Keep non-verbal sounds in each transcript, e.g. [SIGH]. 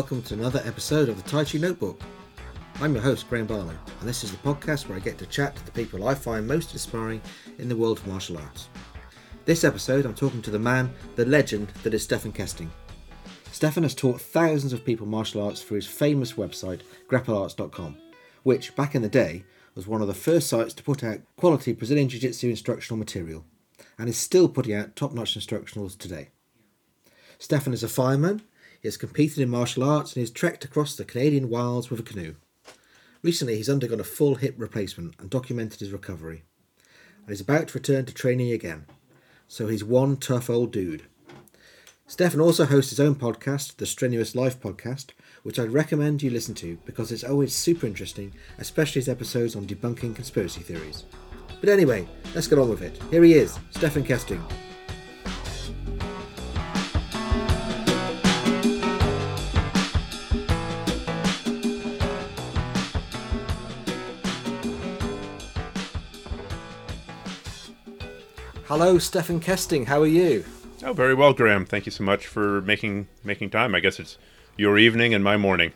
Welcome to another episode of the Tai Chi Notebook. I'm your host, Graham Barlow, and this is the podcast where I get to chat to the people I find most inspiring in the world of martial arts. This episode, I'm talking to the man, the legend that is Stephan Kesting. Stephan has taught thousands of people martial arts through his famous website, grapplearts.com, which, back in the day, was one of the first sites to put out quality Brazilian Jiu Jitsu instructional material, and is still putting out top notch instructionals today. Stephan is a fireman, he has competed in martial arts, and has trekked across the Canadian wilds with a canoe. Recently, he's undergone a full hip replacement and documented his recovery, and is about to return to training again. So he's one tough old dude. Stephan also hosts his own podcast, the Strenuous Life Podcast, which I'd recommend you listen to because it's always super interesting, especially his episodes on debunking conspiracy theories. But anyway, let's get on with it. Here he is, Stephan Kesting. Hello, Stephan Kesting. How are you? Oh, very well, Graham. Thank you so much for making making time. I guess it's your evening and my morning.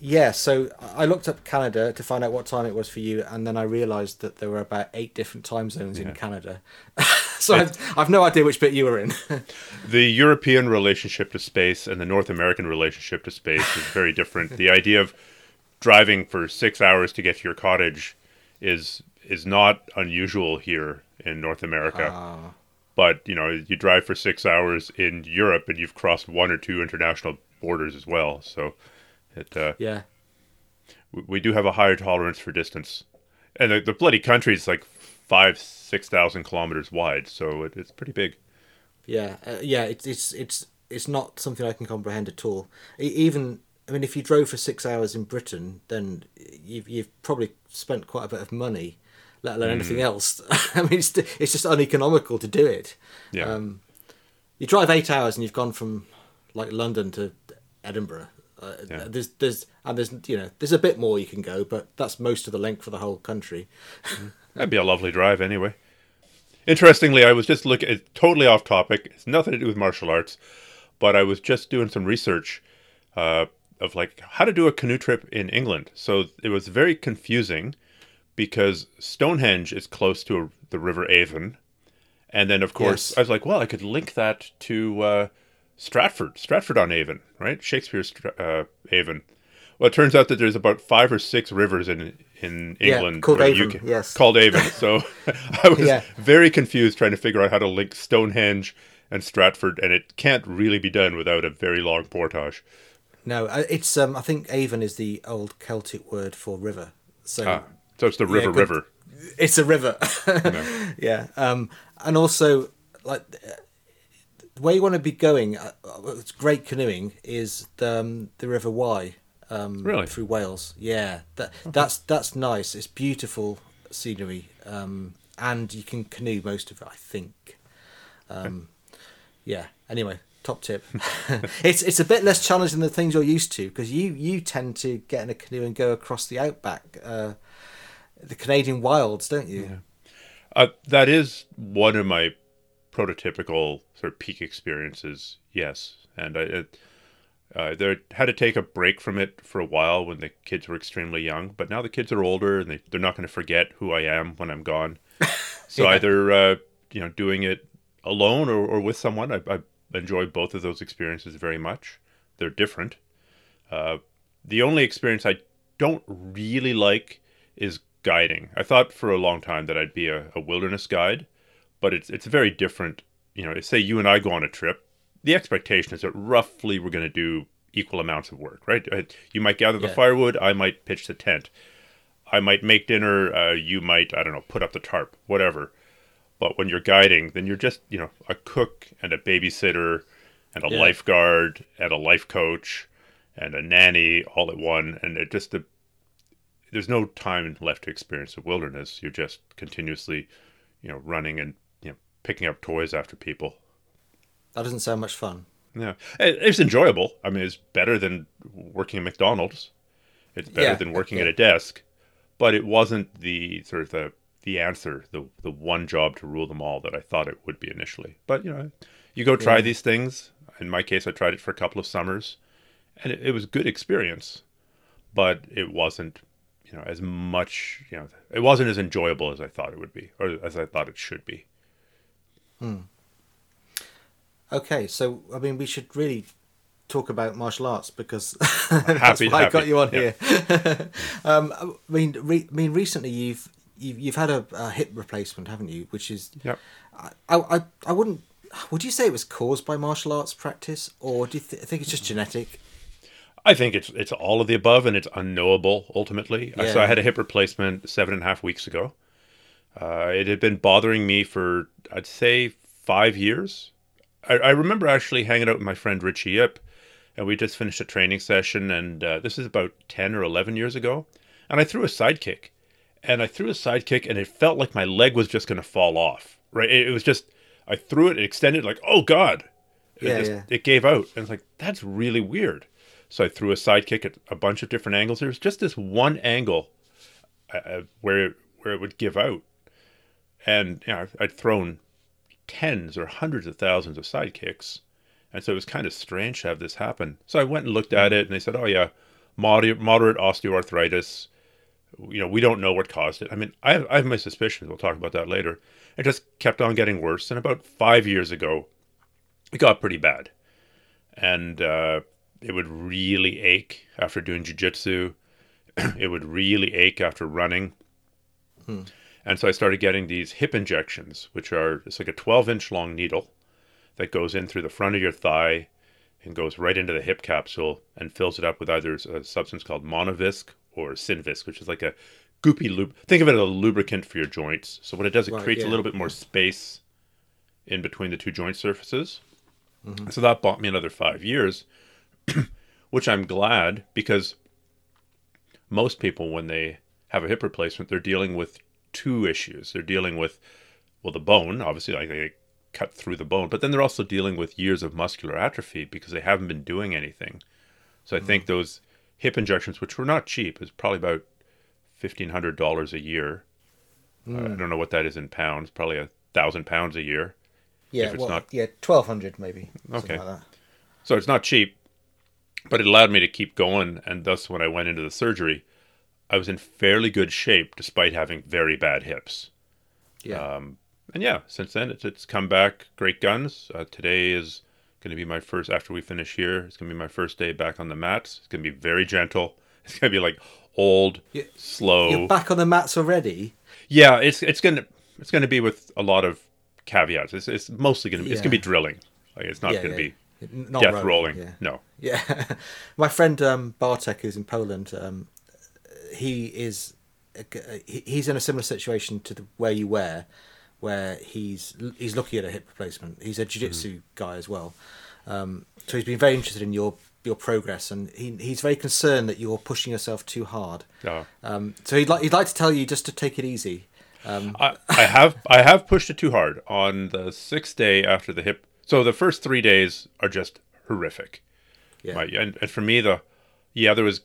Yeah, so I looked up Canada to find out what time it was for you, and then I realised that there were about eight different time zones in Canada. [LAUGHS] so I've, I've no idea which bit you were in. [LAUGHS] the European relationship to space and the North American relationship to space is very different. the idea of driving for six hours to get to your cottage is is not unusual here in North America. Ah. But you know, you drive for six hours in Europe, and you've crossed one or two international borders as well. So, it uh, yeah, we, we do have a higher tolerance for distance, and the, the bloody country is like five, six thousand kilometers wide, so it, it's pretty big. yeah, uh, yeah. It's it's it's it's not something I can comprehend at all. Even I mean, if you drove for six hours in Britain, then you've you've probably spent quite a bit of money, let alone anything else. [LAUGHS] I mean, it's it's just uneconomical to do it. Yeah. Um, you drive eight hours and you've gone from like London to Edinburgh. Uh, Yeah. There's there's and there's you know there's a bit more you can go, but that's most of the length for the whole country. That'd be a lovely drive anyway. Interestingly, I was just looking, it's totally off topic. It's nothing to do with martial arts, but I was just doing some research uh, of like how to do a canoe trip in England. So it was very confusing because Stonehenge is close to a, the River Avon. And then, of course, Yes. I was like, well, I could link that to uh, Stratford, Stratford on Avon, right? Shakespeare's uh, Avon. Well, it turns out that there's about five or six rivers in in Yeah, England called Avon, can- yes. called Avon. [LAUGHS] So [LAUGHS] I was Yeah. very confused trying to figure out how to link Stonehenge and Stratford, and it can't really be done without a very long portage. No, uh, it's um I think Avon is the old Celtic word for river. So Ah, so it's the River. River. it's a river. yeah. [LAUGHS] Um, and also, like, where you want to be going, uh, it's great canoeing, is the, um, the River Wye. Um, Really? Through Wales. Yeah. That That's that's nice. It's beautiful scenery. Um, and you can canoe most of it, I think. Um, yeah. Anyway, top tip. [LAUGHS] it's it's a bit less challenging than the things you're used to because you you tend to get in a canoe and go across the outback, uh, the Canadian wilds, don't you? Uh, that is one of my prototypical sort of peak experiences. Yes, and I it, uh, there had to take a break from it for a while when the kids were extremely young. But now the kids are older and they they're not going to forget who I am when I'm gone. [LAUGHS] So Yeah. either uh, you know doing it alone or, or with someone, I, I enjoy both of those experiences very much. They're different. Uh, the only experience I don't really like is guiding. I thought for a long time that I'd be a, a wilderness guide, but it's it's very different. You know, say you and I go on a trip, the expectation is that roughly we're going to do equal amounts of work, right? Uh, You might gather the Yeah. firewood, I might pitch the tent, I might make dinner, uh, you might I don't know put up the tarp, whatever. But when you're guiding, then you're just you know a cook and a babysitter and a Yeah. lifeguard and a life coach and a nanny all at one, and it just the there's no time left to experience the wilderness. You're just continuously, you know, running and you know picking up toys after people. That doesn't sound much fun. Yeah, It- it's enjoyable. I mean, it's better than working at McDonald's. It's better Yeah, than working yeah. at a desk, but it wasn't the sort of the the answer, the the one job to rule them all that I thought it would be initially. But you know, you go try Yeah. these things. In my case, I tried it for a couple of summers, and it, it was a good experience, but it wasn't, you know, as much, you know, it wasn't as enjoyable as I thought it would be, or as I thought it should be. Okay, so I mean, we should really talk about martial arts because [LAUGHS] Happy- that's why I got you on yeah. here. [LAUGHS] um, I mean, re- I mean, recently you've you've, you've had a, a hip replacement, haven't you? Which is, Yep. I, I I wouldn't. Would you say it was caused by martial arts practice, or do you th- think it's just genetic? I think it's it's all of the above, and it's unknowable ultimately. Uh, So I had a hip replacement seven and a half weeks ago. Uh, it had been bothering me for I'd say five years. I, I remember actually hanging out with my friend Richie Yip, and we just finished a training session, and uh, this is about ten or eleven years ago. And I threw a side kick, and I threw a side kick, and it felt like my leg was just going to fall off. Right? It, it was just I threw it, it extended, like oh god, it, Yeah, just- yeah. it gave out, and it's like that's really weird. So I threw a side kick at a bunch of different angles. There was just this one angle uh, where it, where it would give out, and you know, I'd thrown tens or hundreds of thousands of side kicks, and so it was kind of strange to have this happen. So I went and looked at it, and they said, "Oh yeah, moderate, moderate osteoarthritis. You know, we don't know what caused it. I mean, I have, I have my suspicions. We'll talk about that later. It just kept on getting worse, and about five years ago, it got pretty bad, and uh, it would really ache after doing jujitsu. [CLEARS THROAT] it would really ache after running. Hmm. And so I started getting these hip injections, which are it's like a 12 inch long needle that goes in through the front of your thigh and goes right into the hip capsule and fills it up with either a substance called Monovisc or Synvisc, which is like a goopy loop. Think of it as a lubricant for your joints. So what it does, it Right, creates yeah. a little bit more space in between the two joint surfaces. Mm-hmm. So that bought me another five years, [CLEARS THROAT] which I'm glad because most people, when they have a hip replacement, they're dealing with two issues. They're dealing with, well, the bone, obviously, like they cut through the bone, but then they're also dealing with years of muscular atrophy because they haven't been doing anything. So I think those hip injections, which were not cheap, is probably about fifteen hundred dollars a year. Uh, I don't know what that is in pounds. Probably a thousand pounds a year. Yeah, If it's well, not- yeah, twelve hundred maybe. Okay. like that. So it's not cheap, but it allowed me to keep going. And thus, when I went into the surgery, I was in fairly good shape despite having very bad hips. Yeah, Um, and yeah, since then it's, it's come back great guns. Uh, today is going to be my first after we finish here. It's going to be my first day back on the mats. It's going to be very gentle. [LAUGHS] It's going to be like old, You- slow. you're back on the mats already. Yeah, it's it's going to it's going to be with a lot of caveats. It's, it's mostly going to be it's going to be drilling. Like it's not Yeah, going to yeah. be Not death rolling. Yeah. No. Yeah, [LAUGHS] my friend um, Bartek, who's in Poland, um, he is he's in a similar situation to the where you were, where he's he's looking at a hip replacement. He's a jiu-jitsu guy as well, um, so he's been very interested in your your progress, and he he's very concerned that you're pushing yourself too hard. No. Um, so he'd like he'd like to tell you just to take it easy. Um, I, I have I have pushed it too hard on the sixth day after the hip. So the first three days are just horrific. yeah, My, and, and for me, the yeah, there was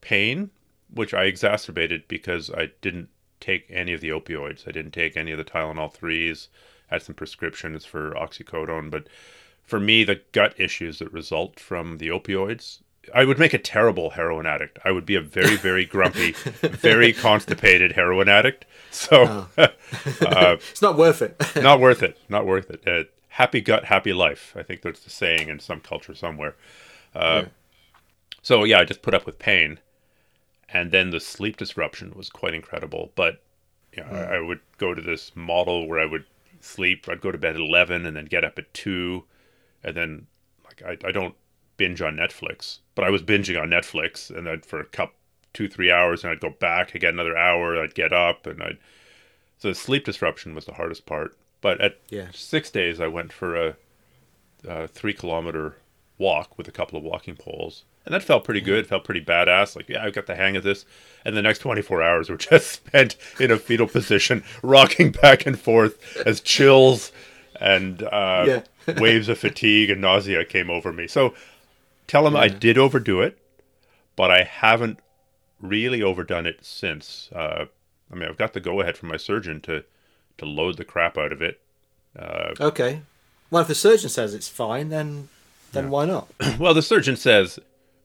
pain, which I exacerbated because I didn't take any of the opioids. I didn't take any of the Tylenol threes. Had some prescriptions for oxycodone, but for me, the gut issues that result from the opioids. I would make a terrible heroin addict. I would be a very, very grumpy, [LAUGHS] very constipated heroin addict. So, [LAUGHS] uh, [LAUGHS] it's not worth it. not worth it. Not worth it. Uh, happy gut, happy life. I think that's the saying in some culture somewhere. Uh, So yeah, I just put up with pain, and then the sleep disruption was quite incredible. But you know, I, I would go to this model where I would sleep. I'd go to bed at eleven and then get up at two, and then like I, I don't binge on Netflix, but I was binging on Netflix, and then for a couple two three hours, and I'd go back again another hour. I'd get up, and I'd so the sleep disruption was the hardest part. But at Yeah. six days, I went for a, a three kilometer walk with a couple of walking poles. And that felt pretty good. Felt pretty badass. Like, yeah, I got the hang of this. And the next 24 hours were [LAUGHS] just spent in a fetal position, [LAUGHS] rocking back and forth as chills and uh, Yeah. [LAUGHS] waves of fatigue and nausea came over me. So tell them I did overdo it, but I haven't really overdone it since. Uh, I mean, I've got the go ahead from my surgeon to to load the crap out of it. Uh, okay. Well, if the surgeon says it's fine, then then why not? [CLEARS THROAT] well, the surgeon says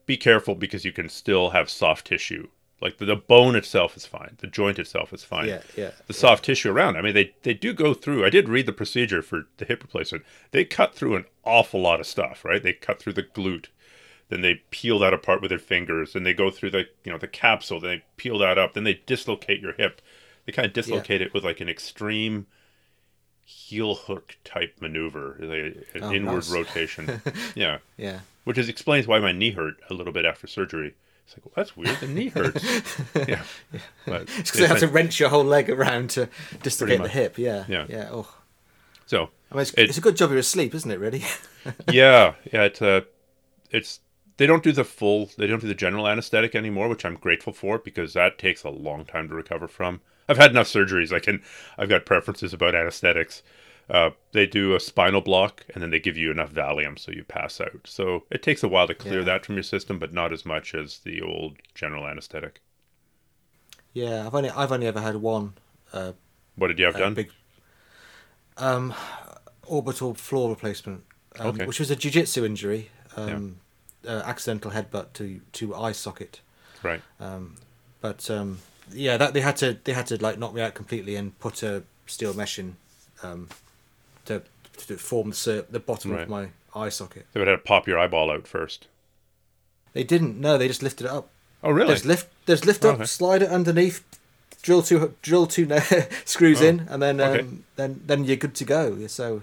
be careful because you can still have soft tissue. Like the, the bone itself is fine, the joint itself is fine. Yeah, yeah. The soft tissue around. I mean, they they do go through. I did read the procedure for the hip replacement. They cut through an awful lot of stuff, right? They cut through the glute, then they peel that apart with their fingers, and they go through the you know the capsule, then they peel that up, then they dislocate your hip. They kind of dislocate it with like an extreme heel hook type maneuver, like an Oh, inward rotation. [LAUGHS] yeah, Yeah. which is explains why my knee hurt a little bit after surgery. It's like, well, that's weird. The knee hurts. [LAUGHS] yeah, but It's [LAUGHS] because they have to wrench your whole leg around to dislocate the much. hip. Yeah. Yeah. Yeah. Oh. so I mean, it's, It- it's a good job you're asleep, isn't it? Really? yeah, yeah. It's uh, it's they don't do the full, they don't do the general anesthetic anymore, which I'm grateful for because that takes a long time to recover from. I've had enough surgeries. I can, I've got preferences about anesthetics. Uh, they do a spinal block and then they give you enough Valium so you pass out. So it takes a while to clear Yeah. that from your system, but not as much as the old general anesthetic. yeah. I've only I've only ever had one uh, What did you have uh, done? big um, orbital floor replacement, um, Okay. which was a jiu-jitsu injury, um, uh, accidental headbutt to to eye socket. Right. Um, but um, yeah, that they had to they had to like knock me out completely and put a steel mesh in um, to to form the the bottom Right. of my eye socket. They would have to pop your eyeball out first. They didn't. No, they just lifted it up. Oh, really? There's lift. There's lift up, Okay. slide it underneath, drill two drill two [LAUGHS] screws Oh, in, and then um, okay. then then you're good to go. So you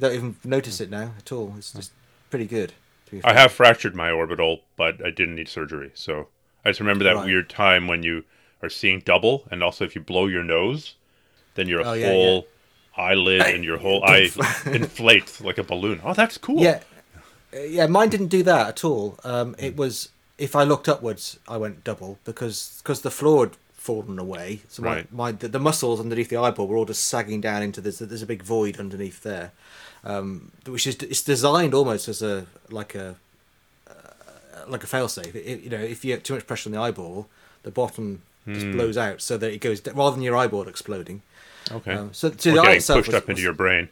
don't even notice it now at all. It's just pretty good. To be I have fractured my orbital, but I didn't need surgery. So I just remember that Right. weird time when you are seeing double, and also if you blow your nose, then your Oh, yeah, whole eyelid and your whole eye [LAUGHS] Infl- inflates like a balloon. Oh, that's cool. Yeah, yeah. Mine didn't do that at all. Um, it was if I looked upwards, I went double because because the floor had fallen away. So my, Right. my the, the muscles underneath the eyeball were all just sagging down into this. There's a big void underneath there, um, which is it's designed almost as a like a uh, like a failsafe. It- you know, if you get too much pressure on the eyeball, the bottom just Hmm. blows out so that it goes rather than your eyeball exploding. Okay. Um, so, so the eye pushed was- up into was- your brain.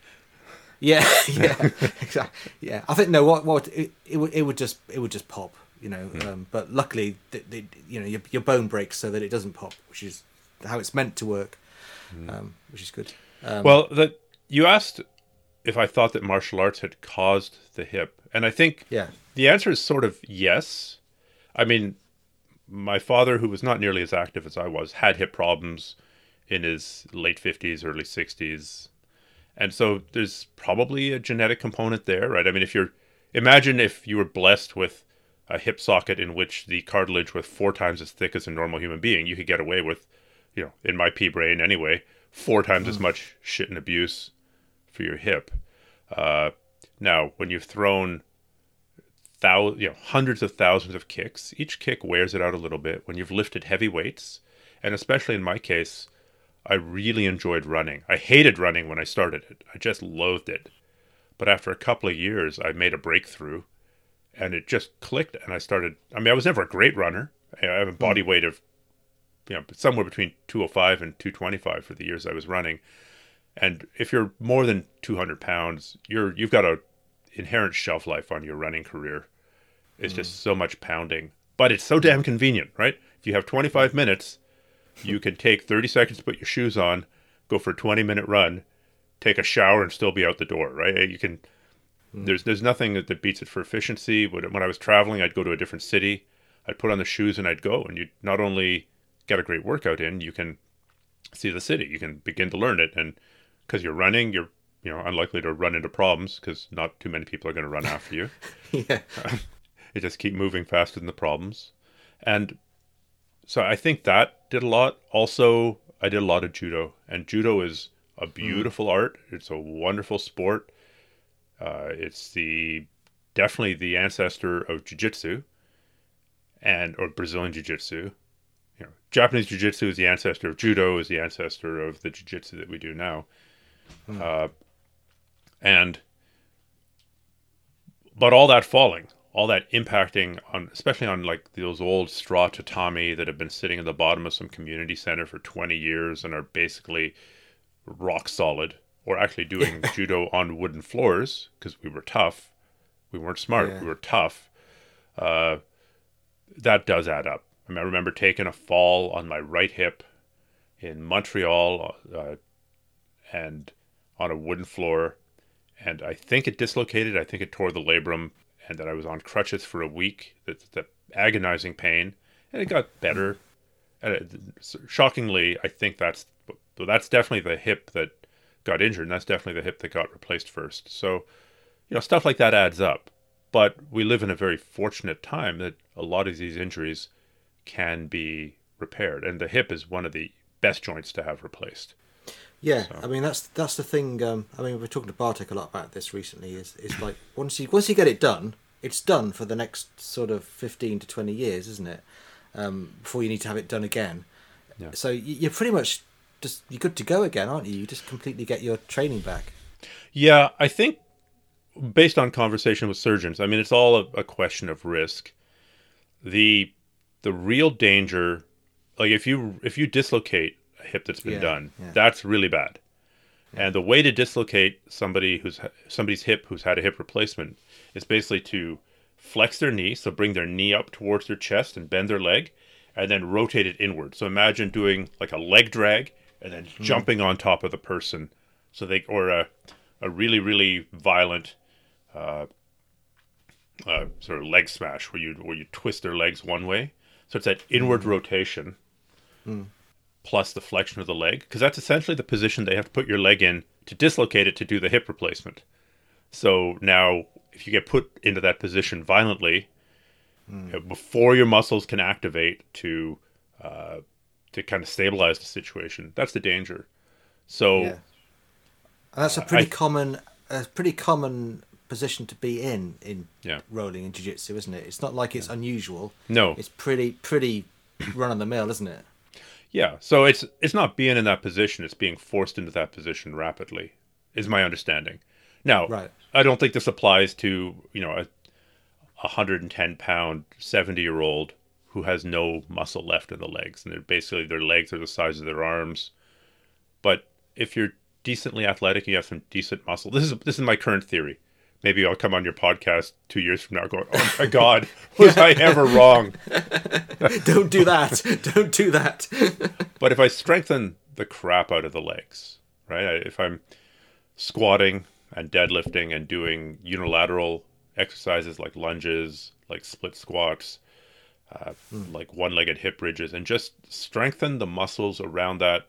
yeah, [LAUGHS] [LAUGHS] yeah, exactly. Yeah, I think no. What what it, it would it would just it would just pop, you know. Hmm. Um, but luckily, th th you know, your your bone breaks so that it doesn't pop, which is how it's meant to work, um, which is good. Um, well, that you asked if I thought that martial arts had caused the hip, and I think yeah, The answer is sort of yes. I mean, my father, who was not nearly as active as I was, had hip problems in his late 50s, early 60s. And so there's probably a genetic component there, right? I mean, if you're, imagine if you were blessed with a hip socket in which the cartilage was four times as thick as a normal human being, you could get away with, you know, in my pea brain anyway, four times as much shit and abuse for your hip. Uh, now, when you've thrown thou you know hundreds of thousands of kicks. Each kick wears it out a little bit when you've lifted heavy weights. And especially in my case i really enjoyed running. I hated running when i started it. I just loathed it. But after a couple of years i made a breakthrough and it just clicked and i started i mean i was never a great runner. I have a body weight of you know somewhere between 205 and 225 for the years i was running. And if you're more than 200 pounds you're you've got a inherent shelf life on your running career. It's just hmm. so much pounding, but it's so damn convenient, right? If you have 25 minutes, you can take 30 seconds to put your shoes on, go for a 20 minute run, take a shower, and still be out the door, right? Eh, you can. Hmm. There's there's nothing that, that beats it for efficiency. When, when I was traveling, I'd go to a different city, I'd put on the shoes and I'd go, and you not only get a great workout in, you can see the city, you can begin to learn it, and because you're running, you're you know unlikely to run into problems because not too many people are going to run after you. [LAUGHS] yeah, [LAUGHS] It just keep moving faster than the problems, and so I think that did a lot. Also, I did a lot of judo, and judo is a beautiful art. It's a wonderful sport. Uh, it's the definitely the ancestor of jiu-jitsu and or Brazilian jiu-jitsu. You know, Japanese jiu-jitsu is the ancestor of judo, is the ancestor of the jiu-jitsu that we do now. Uh, and but all that falling, all that impacting on, especially on like those old straw tatami that have been sitting at the bottom of some community center for 20 years and are basically rock solid, or actually doing [LAUGHS] judo on wooden floors because we were tough. We weren't smart. Yeah. We were tough. Uh, that does add up. I, mean, I remember taking a fall on my right hip in Montreal, uh, and on a wooden floor, and I think it dislocated. I think it tore the labrum, and that I was on crutches for a week. That the agonizing pain, and it got better. And shockingly, I think that's that's definitely the hip that got injured, and that's definitely the hip that got replaced first. So, you know, stuff like that adds up. But we live in a very fortunate time that a lot of these injuries can be repaired, and the hip is one of the best joints to have replaced. Yeah, so. I mean that's that's the thing. Um, I mean, we're talking to Bartek a lot about this recently. Is is like once you once you get it done, it's done for the next sort of fifteen to twenty years, isn't it? Um, before you need to have it done again. Yeah. So you're pretty much just you're good to go again, aren't you? You just completely get your training back. Yeah, I think based on conversation with surgeons, I mean it's all a, a question of risk. The the real danger, like if you if you dislocate a hip that's been yeah, done, yeah. that's really bad. Yeah. And the way to dislocate somebody who's somebody's hip who's had a hip replacement is basically to flex their knee, so bring their knee up towards their chest and bend their leg, and then rotate it inward. So imagine doing like a leg drag and then mm. jumping on top of the person, so they or a a really really violent uh, uh, sort of leg smash where you where you twist their legs one way. So it's that inward mm. rotation mm. Plus the flexion of the leg, because that's essentially the position they have to put your leg in to dislocate it to do the hip replacement. So now, if you get put into that position violently, mm. before your muscles can activate to uh, to kind of stabilize the situation, that's the danger. So yeah. that's a pretty I, common, a pretty common position to be in in yeah. rolling in jiu-jitsu isn't it it's not like it's unusual no it's pretty pretty run of the mill isn't it yeah so it's it's not being in that position it's being forced into that position rapidly is my understanding. Now right. i don't think this applies to you know a 110 pound 70 year old who has no muscle left in the legs and they're basically their legs are the size of their arms. But if you're decently athletic and you have some decent muscle. This is this is my current theory maybe I'll come on your podcast two years from now going, oh my God, [LAUGHS] was I ever wrong? [LAUGHS] Don't do that. [LAUGHS] Don't do that. but if I strengthen the crap out of the legs, right? If I'm squatting and deadlifting and doing unilateral exercises like lunges, like split squats, uh, mm. like one legged hip bridges, and just strengthen the muscles around that.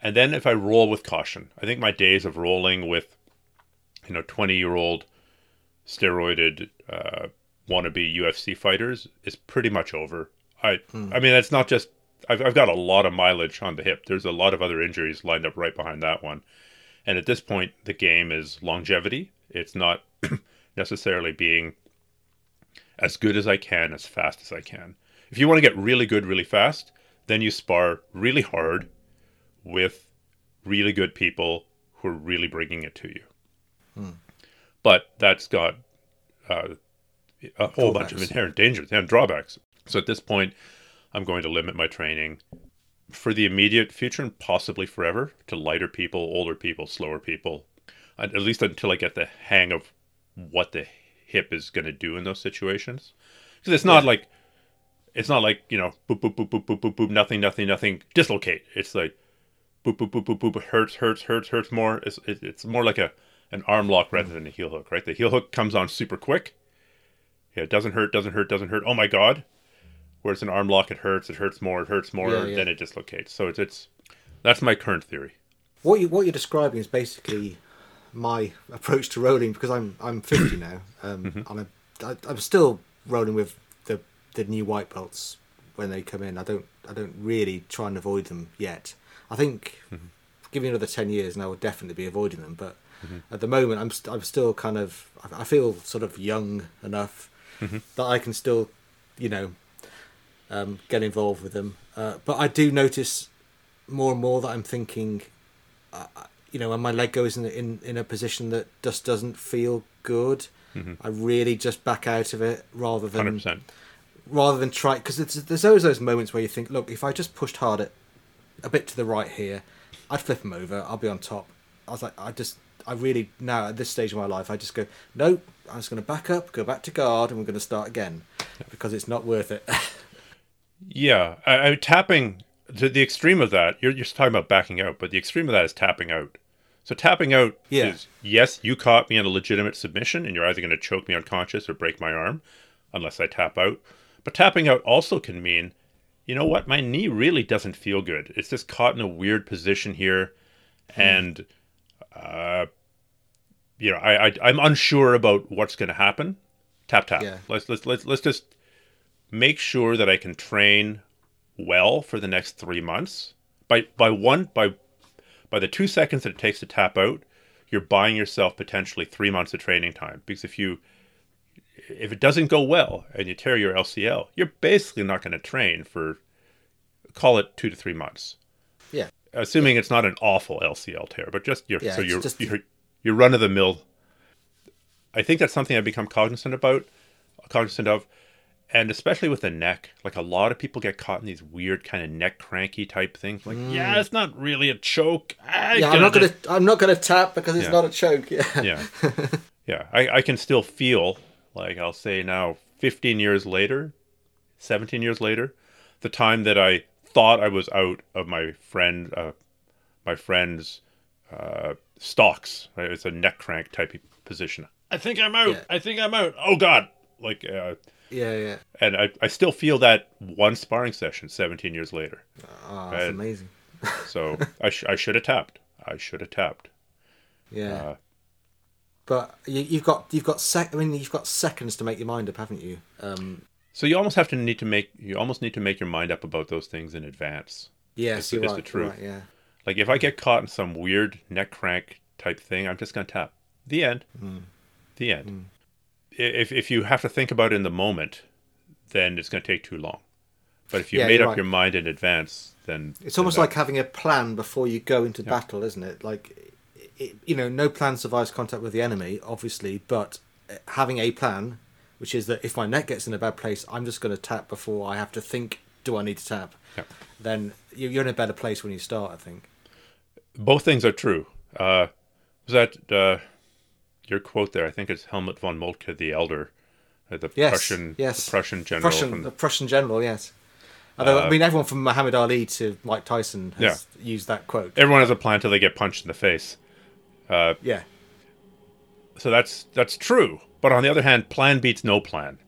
And then if I roll with caution, I think my days of rolling with you know, 20 year old steroided uh, wannabe UFC fighters is pretty much over. I, hmm. I mean, that's not just, I've, I've got a lot of mileage on the hip. There's a lot of other injuries lined up right behind that one. And at this point, the game is longevity. It's not [CLEARS THROAT] necessarily being as good as I can, as fast as I can. If you want to get really good really fast, then you spar really hard with really good people who are really bringing it to you. Hmm. But that's got uh, a whole drawbacks. bunch of inherent dangers and drawbacks. So at this point, I'm going to limit my training for the immediate future and possibly forever to lighter people, older people, slower people, at least until I get the hang of what the hip is going to do in those situations. Because it's not yeah. like it's not like you know boop boop boop boop boop boop boop nothing nothing nothing dislocate. It's like boop boop boop boop boop hurts hurts hurts hurts more. It's it's more like a an arm lock rather than a heel hook, right? The heel hook comes on super quick. Yeah, it doesn't hurt, doesn't hurt, doesn't hurt. Oh my god. Whereas an arm lock, it hurts, it hurts more, it hurts more, yeah, yeah. then it dislocates. So it's it's that's my current theory. What you what you're describing is basically my approach to rolling because I'm I'm 50 now, um, [COUGHS] mm-hmm. and I, I'm still rolling with the the new white belts when they come in. I don't I don't really try and avoid them yet. I think mm-hmm. give me another 10 years and I will definitely be avoiding them, but Mm-hmm. At the moment, I'm i st- I'm still kind of I feel sort of young enough mm-hmm. that I can still, you know, um, get involved with them. Uh, but I do notice more and more that I'm thinking, uh, you know, when my leg goes in in in a position that just doesn't feel good, mm-hmm. I really just back out of it rather than 100%. rather than try because there's always those moments where you think, look, if I just pushed hard harder, a bit to the right here, I'd flip him over. I'll be on top. I was like, I just I really now at this stage of my life, I just go, nope, I'm just going to back up, go back to guard, and we're going to start again. because it's not worth it. [LAUGHS] Yeah, I, I, tapping to the extreme of that. You're you're talking about backing out, but the extreme of that is tapping out. So tapping out Yeah. is yes, you caught me in a legitimate submission, and you're either going to choke me unconscious or break my arm, unless I tap out. But tapping out also can mean, you know what, my knee really doesn't feel good. It's just caught in a weird position here, hmm. and uh, you know, I, I I'm unsure about what's going to happen. Tap tap. Yeah. Let's let's let's let's just make sure that I can train well for the next three months. By by one by by the two seconds that it takes to tap out, you're buying yourself potentially three months of training time. Because if you if it doesn't go well and you tear your LCL, you're basically not going to train for call it two to three months. yeah, Assuming it's not an awful LCL tear, but just your Yeah, so it's you're just- you're you're run of the mill. I think that's something I've become cognizant about, cognizant of, and especially with the neck. Like a lot of people get caught in these weird kind of neck cranky type things. Like, yeah, it's not really a choke. I Mm. yeah. I'm not gonna I'm not gonna tap because it's Yeah. not a choke. Yeah, yeah, [LAUGHS] yeah. I, I can still feel like I'll say now, 15 years later, 17 years later, the time that I thought I was out of my friend, uh, my friend's uh, stocks. Right? It's a neck crank type of position. I think I'm out. Yeah. I think I'm out. Oh God! Like, uh, yeah, yeah. and I, I still feel that one sparring session 17 years later. Oh, that's Right. amazing. [LAUGHS] So I, sh- I should have tapped. I should have tapped. Yeah. Uh, But you, you've got you've got sec. I mean, you've got seconds to make your mind up, haven't you? Um, So you almost have to need to make you almost need to make your mind up about those things in advance. yes, It's- it's the truth. right, yeah. Like if I get caught in some weird neck crank type thing, I'm just gonna tap. The end. Hmm. The end. I If if you have to think about it in the moment, then it's gonna take too long. But if you Yeah, made up right. your mind in advance, then It's then almost like having a plan before you go into battle, isn't it? Like, it, you know, no plan survives contact with the enemy, obviously, but uh, having a plan, which is that if my neck gets in a bad place, I'm just going to tap before I have to think, do I need to tap? Yeah. Then you- you're in a better place when you start, I think. both things are true. Uh, was that uh, your quote there? I think it's Helmut von Moltke the Elder, uh, the Yes, Prussian, yes. the Prussian general. Prussian, from the Prussian general, yes. Although, I Uh, mean, everyone from Muhammad Ali to Mike Tyson has used that quote. everyone has a plan until they get punched in the face. Yeah. so that's that's true. But on the other hand, plan beats no plan.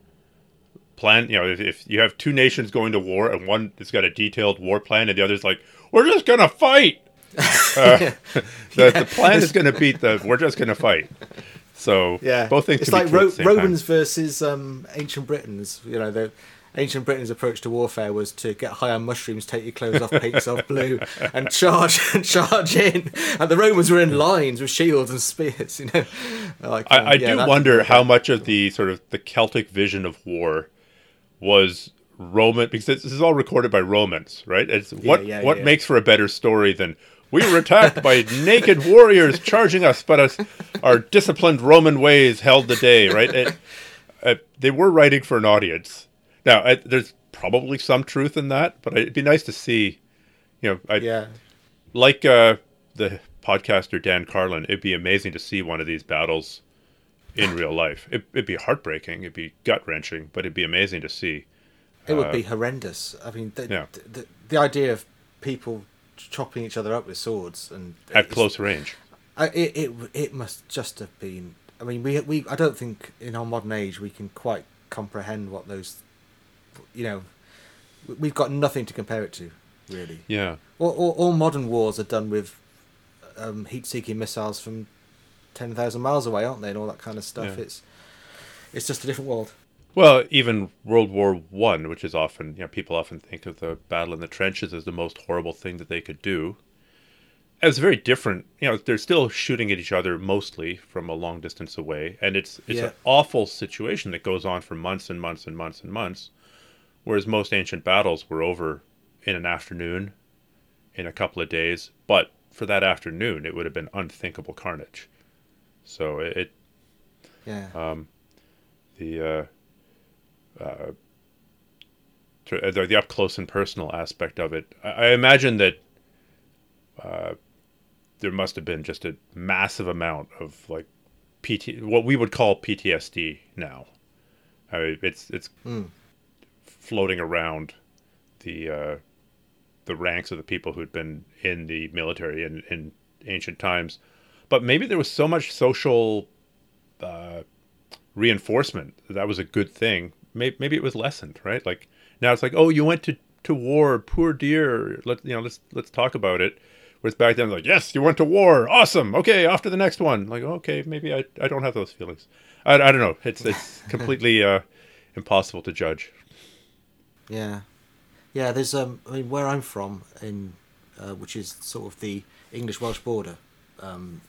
Plan, you know, if, if you have two nations going to war and one has got a detailed war plan and the other's like, we're just gonna fight. [LAUGHS] Uh, the, the plan is gonna beat the. We're just gonna fight. So Yeah, both things It's can like be Ro- same time. Romans versus um, ancient Britons. You know, the ancient Britain's approach to warfare was to get high on mushrooms, take your clothes off, paint yourself blue, and charge [LAUGHS] and charge in. And the Romans were in lines with shields and spears. [LAUGHS] You know, like um, I, I yeah, do wonder how much of the sort of the Celtic vision of war was Roman because this is all recorded by Romans, right? It's what yeah, what yeah. makes for a better story than we were [LAUGHS] attacked by naked warriors charging us, but us, our disciplined Roman ways held the day, right? It, uh, they were writing for an audience. Now, I, there's probably some truth in that, but it'd be nice to see, you know, I, Yeah, like uh, the podcaster Dan Carlin, it'd be amazing to see one of these battles in real life. It, it'd be heartbreaking, it'd be gut wrenching, but it'd be amazing to see. it would be horrendous. I mean, the, Uh, yeah. the, the, idea of people chopping each other up with swords and At close range. I, it, it it must just have been. I mean, we we I don't think in our modern age we can quite comprehend what those. You know, we- we've got nothing to compare it to, really. Yeah. All, all, all modern wars are done with um, heat-seeking missiles from ten thousand miles away, aren't they, and all that kind of stuff. Yeah. It's it's just a different world. Well, even World War One, which is often, you know, people often think of the battle in the trenches as the most horrible thing that they could do. It's very different. You know, they're still shooting at each other mostly from a long distance away, and it's it's Yeah. an awful situation that goes on for months and months and months and months. Whereas most ancient battles were over in an afternoon, in a couple of days, but for that afternoon, it would have been unthinkable carnage. So it, it Yeah. um, the uh, uh, the, the up close and personal aspect of it. I, I imagine that uh, there must have been just a massive amount of like PT, what we would call PTSD now. I mean, it's it's Mm. Floating around the uh, the ranks of the people who'd been in the military in, in ancient times. But maybe there was so much social uh, reinforcement that, that was a good thing. Maybe, maybe it was lessened, right? Like now it's like, oh, you went to, to war, poor dear. Let you know, let's let's talk about it. Whereas back then, like, yes, you went to war, awesome. Okay, off to the next one. Like, okay, maybe I, I don't have those feelings. I, I don't know. It's it's [LAUGHS] completely uh, impossible to judge. Yeah, yeah. There's um, I mean, where I'm from in, uh, which is sort of the English Welsh border. Um,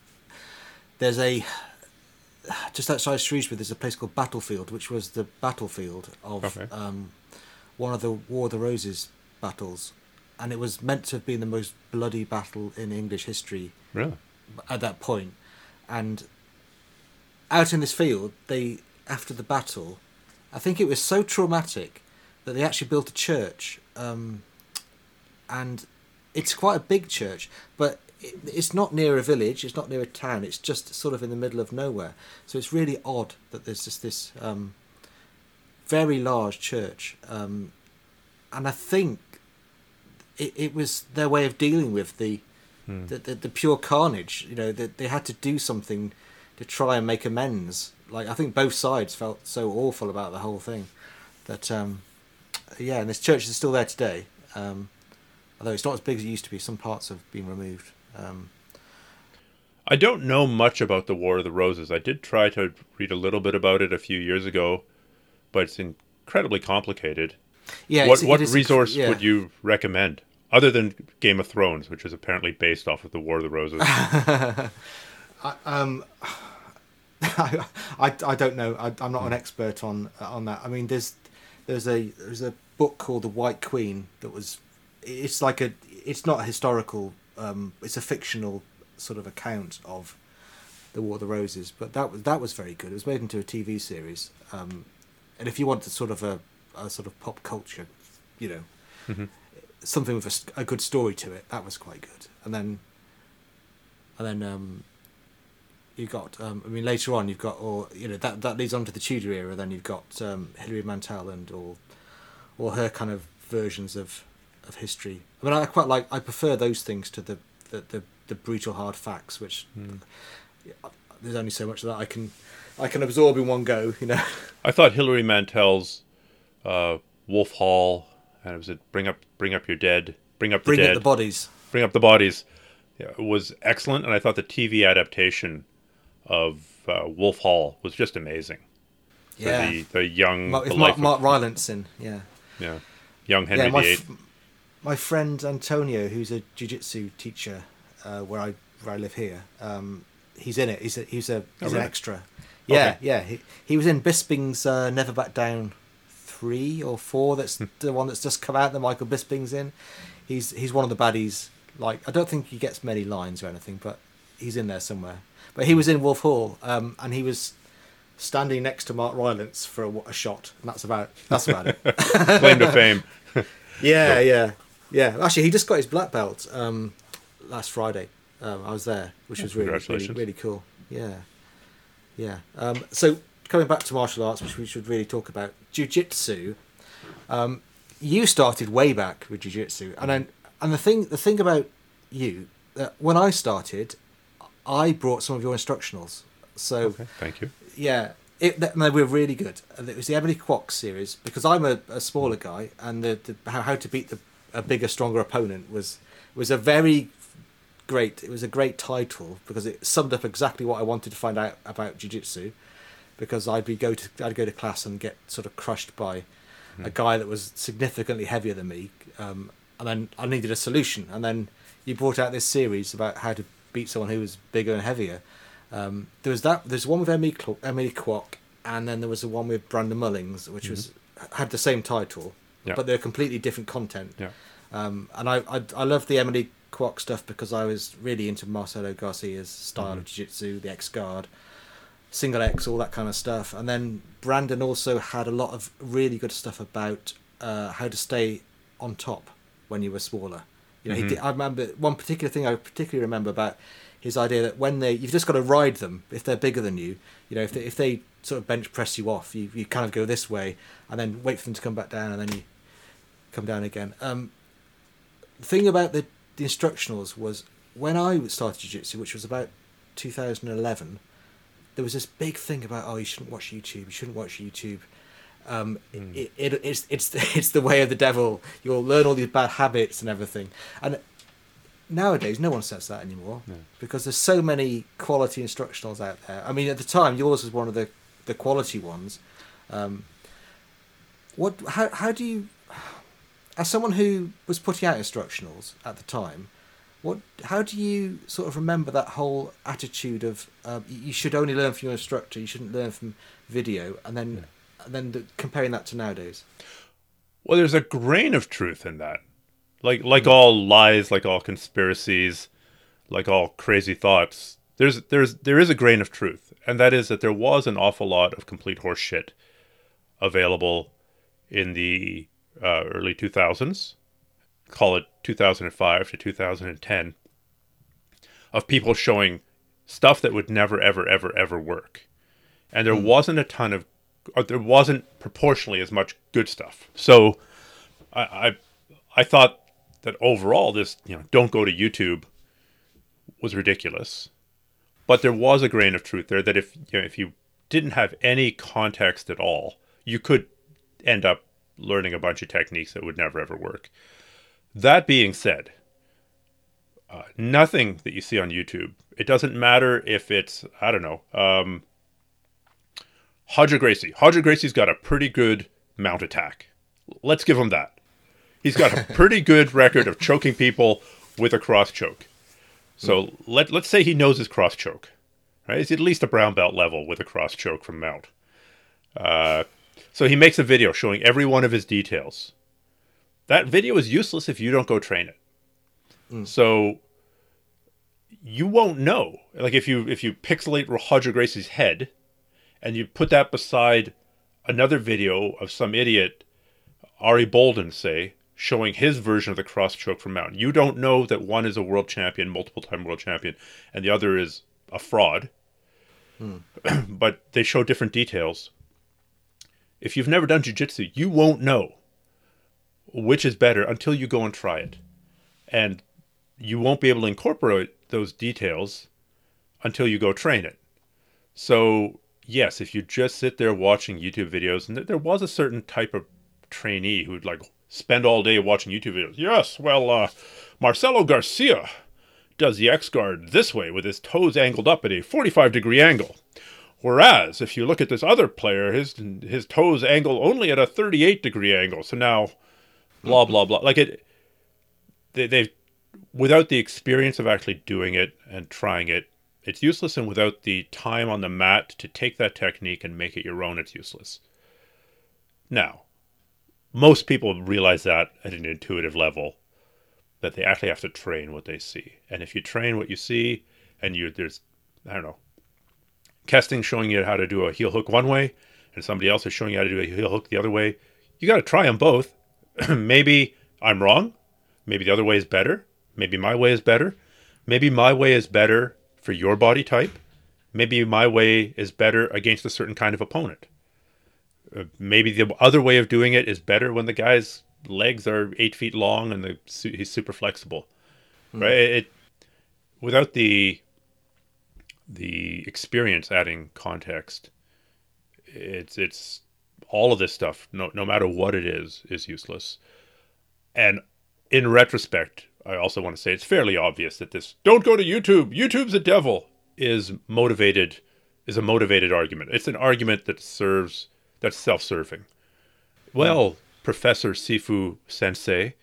there's a just outside Shrewsbury. There's a place called Battlefield, which was the battlefield of Okay. um, one of the War of the Roses battles, and it was meant to have been the most bloody battle in English history Really? at that point. And out in this field, they after the battle, I think it was so traumatic that they actually built a church, um, and it's quite a big church, but it, it's not near a village, it's not near a town, it's just sort of in the middle of nowhere. So it's really odd that there's just this um, very large church, um, and I think it, it was their way of dealing with the Hmm. the, the, the pure carnage. You know, that they had to do something to try and make amends. Like I think both sides felt so awful about the whole thing that um, yeah, and this church is still there today. Um, although it's not as big as it used to be. Some parts have been removed. Um, I don't know much about the War of the Roses. I did try to read a little bit about it a few years ago, but it's incredibly complicated. yeah, what what resource yeah. would you recommend other than Game of Thrones, which is apparently based off of the War of the Roses? [LAUGHS] I, um, I, [LAUGHS] I, I don't know. I, I'm not an expert on on that. I mean, there's there's a there's a book called The White Queen that was. It's like a. It's not a historical. Um, it's a fictional sort of account of the War of the Roses, but that was that was very good. It was made into a TV series. Um, and if you wanted sort of a, a sort of pop culture, you know, Mhm. something with a good story to it, that was quite good. And then, and then um, you got. Um, I mean, later on, you've got, or you know, that that leads on to the Tudor era. Then you've got um, Hilary Mantel and all, all her kind of versions of of history. I mean, I quite like. I prefer those things to the the the, the brutal hard facts, which Hmm. there's only so much of that I can I can absorb in one go. You know. [LAUGHS] I thought Hilary Mantel's uh, Wolf Hall, and was it Bring Up Bring Up Your Dead, Bring Up the Bring Dead, up the bodies. Bring Up the Bodies, yeah, was excellent, and I thought the TV adaptation of uh, Wolf Hall was just amazing. Yeah. the, the young, Mark, the Mark, of- Mark Rylance in, yeah. yeah, young Henry yeah, my, f- my friend Antonio, who's a jiu-jitsu teacher uh, where I where I live here, um, he's in it. He's a, he's a he's really? an extra. Yeah, Okay. yeah. He, he was in Bisping's uh, Never Back Down three or four. That's Hmm. the one that's just come out that Michael Bisping's in. He's he's one of the baddies. Like I don't think he gets many lines or anything, but he's in there somewhere. But he was in Wolf Hall, um, and he was standing next to Mark Rylance for a, a shot, and that's about that's about it. [LAUGHS] claim to fame. [LAUGHS] Yeah, yeah, yeah. Actually, he just got his black belt um, last Friday. Um, I was there, which was really, really, really cool. Yeah, yeah. Um, so coming back to martial arts, which we should really talk about, jujitsu. Um, you started way back with jujitsu, and and the thing, the thing about you, that when I started, I brought some of your instructionals. So Okay, thank you. yeah, it, th- they were really good. And it was the Emily Kwok series because I'm a, a smaller guy, and the, the how, how to beat the a bigger, stronger opponent was was a very great. It was a great title because it summed up exactly what I wanted to find out about jiu-jitsu. Because I'd be go to I'd go to class and get sort of crushed by a guy that was significantly heavier than me, um, and then I needed a solution. And then you brought out this series about how to beat someone who was bigger and heavier. Um, there was that. There's one with Emily, Cl- Emily Kwok, and then there was the one with Brandon Mullins, which was had the same title, Yeah. but they're completely different content. Yeah. Um, and I, I I love the Emily Kwok stuff because I was really into Marcelo Garcia's style of jiu-jitsu, the X guard, single X, all that kind of stuff. And then Brandon also had a lot of really good stuff about uh, how to stay on top when you were smaller. You know, he Mhm. did, I remember one particular thing I particularly remember about his idea that when they you've just got to ride them if they're bigger than you. You know, if they if they sort of bench press you off. You you kind of go this way and then wait for them to come back down and then you come down again. Um, the thing about the the instructionals was when I started jiu-jitsu, which was about 2011, there was this big thing about oh you shouldn't watch YouTube, you shouldn't watch YouTube. Um, Mm. it, it, it's it's the, [LAUGHS] it's the way of the devil. You'll learn all these bad habits and everything. And nowadays, no one says that anymore No. because there's so many quality instructionals out there. I mean, at the time, yours was one of the the quality ones. Um, what? How how do you, as someone who was putting out instructionals at the time, what? How do you sort of remember that whole attitude of uh, you should only learn from your instructor, you shouldn't learn from video, and then and then the, comparing that to nowadays? Well, there's a grain of truth in that. Like like all lies, like all conspiracies, like all crazy thoughts. There's there's there is a grain of truth, and that is that there was an awful lot of complete horse shit available in the uh, early 2000s. Call it 2005 to 2010 of people showing stuff that would never ever ever ever work. And there wasn't a ton of there wasn't proportionally as much good stuff. So I, I I thought that overall this you know don't go to YouTube was ridiculous, but there was a grain of truth there that if you know, if you didn't have any context at all, you could end up learning a bunch of techniques that would never ever work. That being said, uh, nothing that you see on YouTube, it doesn't matter if it's I don't know. Um, Roger Gracie. Roger Gracie's got a pretty good mount attack. Let's give him that. He's got a [LAUGHS] pretty good record of choking people with a cross choke. So let let's say he knows his cross choke. Right? He's at least a brown belt level with a cross choke from mount. Uh, so he makes a video showing every one of his details. That video is useless if you don't go train it. So you won't know. Like if you if you pixelate Roger Gracie's head and you put that beside another video of some idiot, Ari Bolden, say, showing his version of the cross choke from Mountain. You don't know that one is a world champion, multiple time world champion, and the other is a fraud. Hmm. [CLEARS THROAT] but they show different details. If you've never done jujitsu, you won't know which is better until you go and try it. And you won't be able to incorporate those details until you go train it. So, yes, if you just sit there watching YouTube videos, and there was a certain type of trainee who'd like spend all day watching YouTube videos. Yes, well, uh, Marcelo Garcia does the X guard this way with his toes angled up at a 45 degree angle. Whereas, if you look at this other player, his his toes angle only at a 38 degree angle. So now, blah blah blah. Like it, they they've without the experience of actually doing it and trying it, it's useless. And without the time on the mat to take that technique and make it your own, it's useless. Now, most people realize that at an intuitive level, that they actually have to train what they see. And if you train what you see, and you there's, I don't know, Kesting showing you how to do a heel hook one way, and somebody else is showing you how to do a heel hook the other way, you got to try them both. [CLEARS THROAT] Maybe I'm wrong. Maybe the other way is better. Maybe my way is better. Maybe my way is better for your body type. Maybe my way is better against a certain kind of opponent. Uh, maybe the other way of doing it is better when the guy's legs are eight feet long and the he's super flexible, right? It without the the experience adding context, it's it's all of this stuff. No no matter what it is, is useless. And in retrospect, I also want to say it's fairly obvious that this "don't go to YouTube, YouTube's a devil" is motivated is a motivated argument. It's an argument that serves that's self-serving. Well, Professor Sifu Sensei,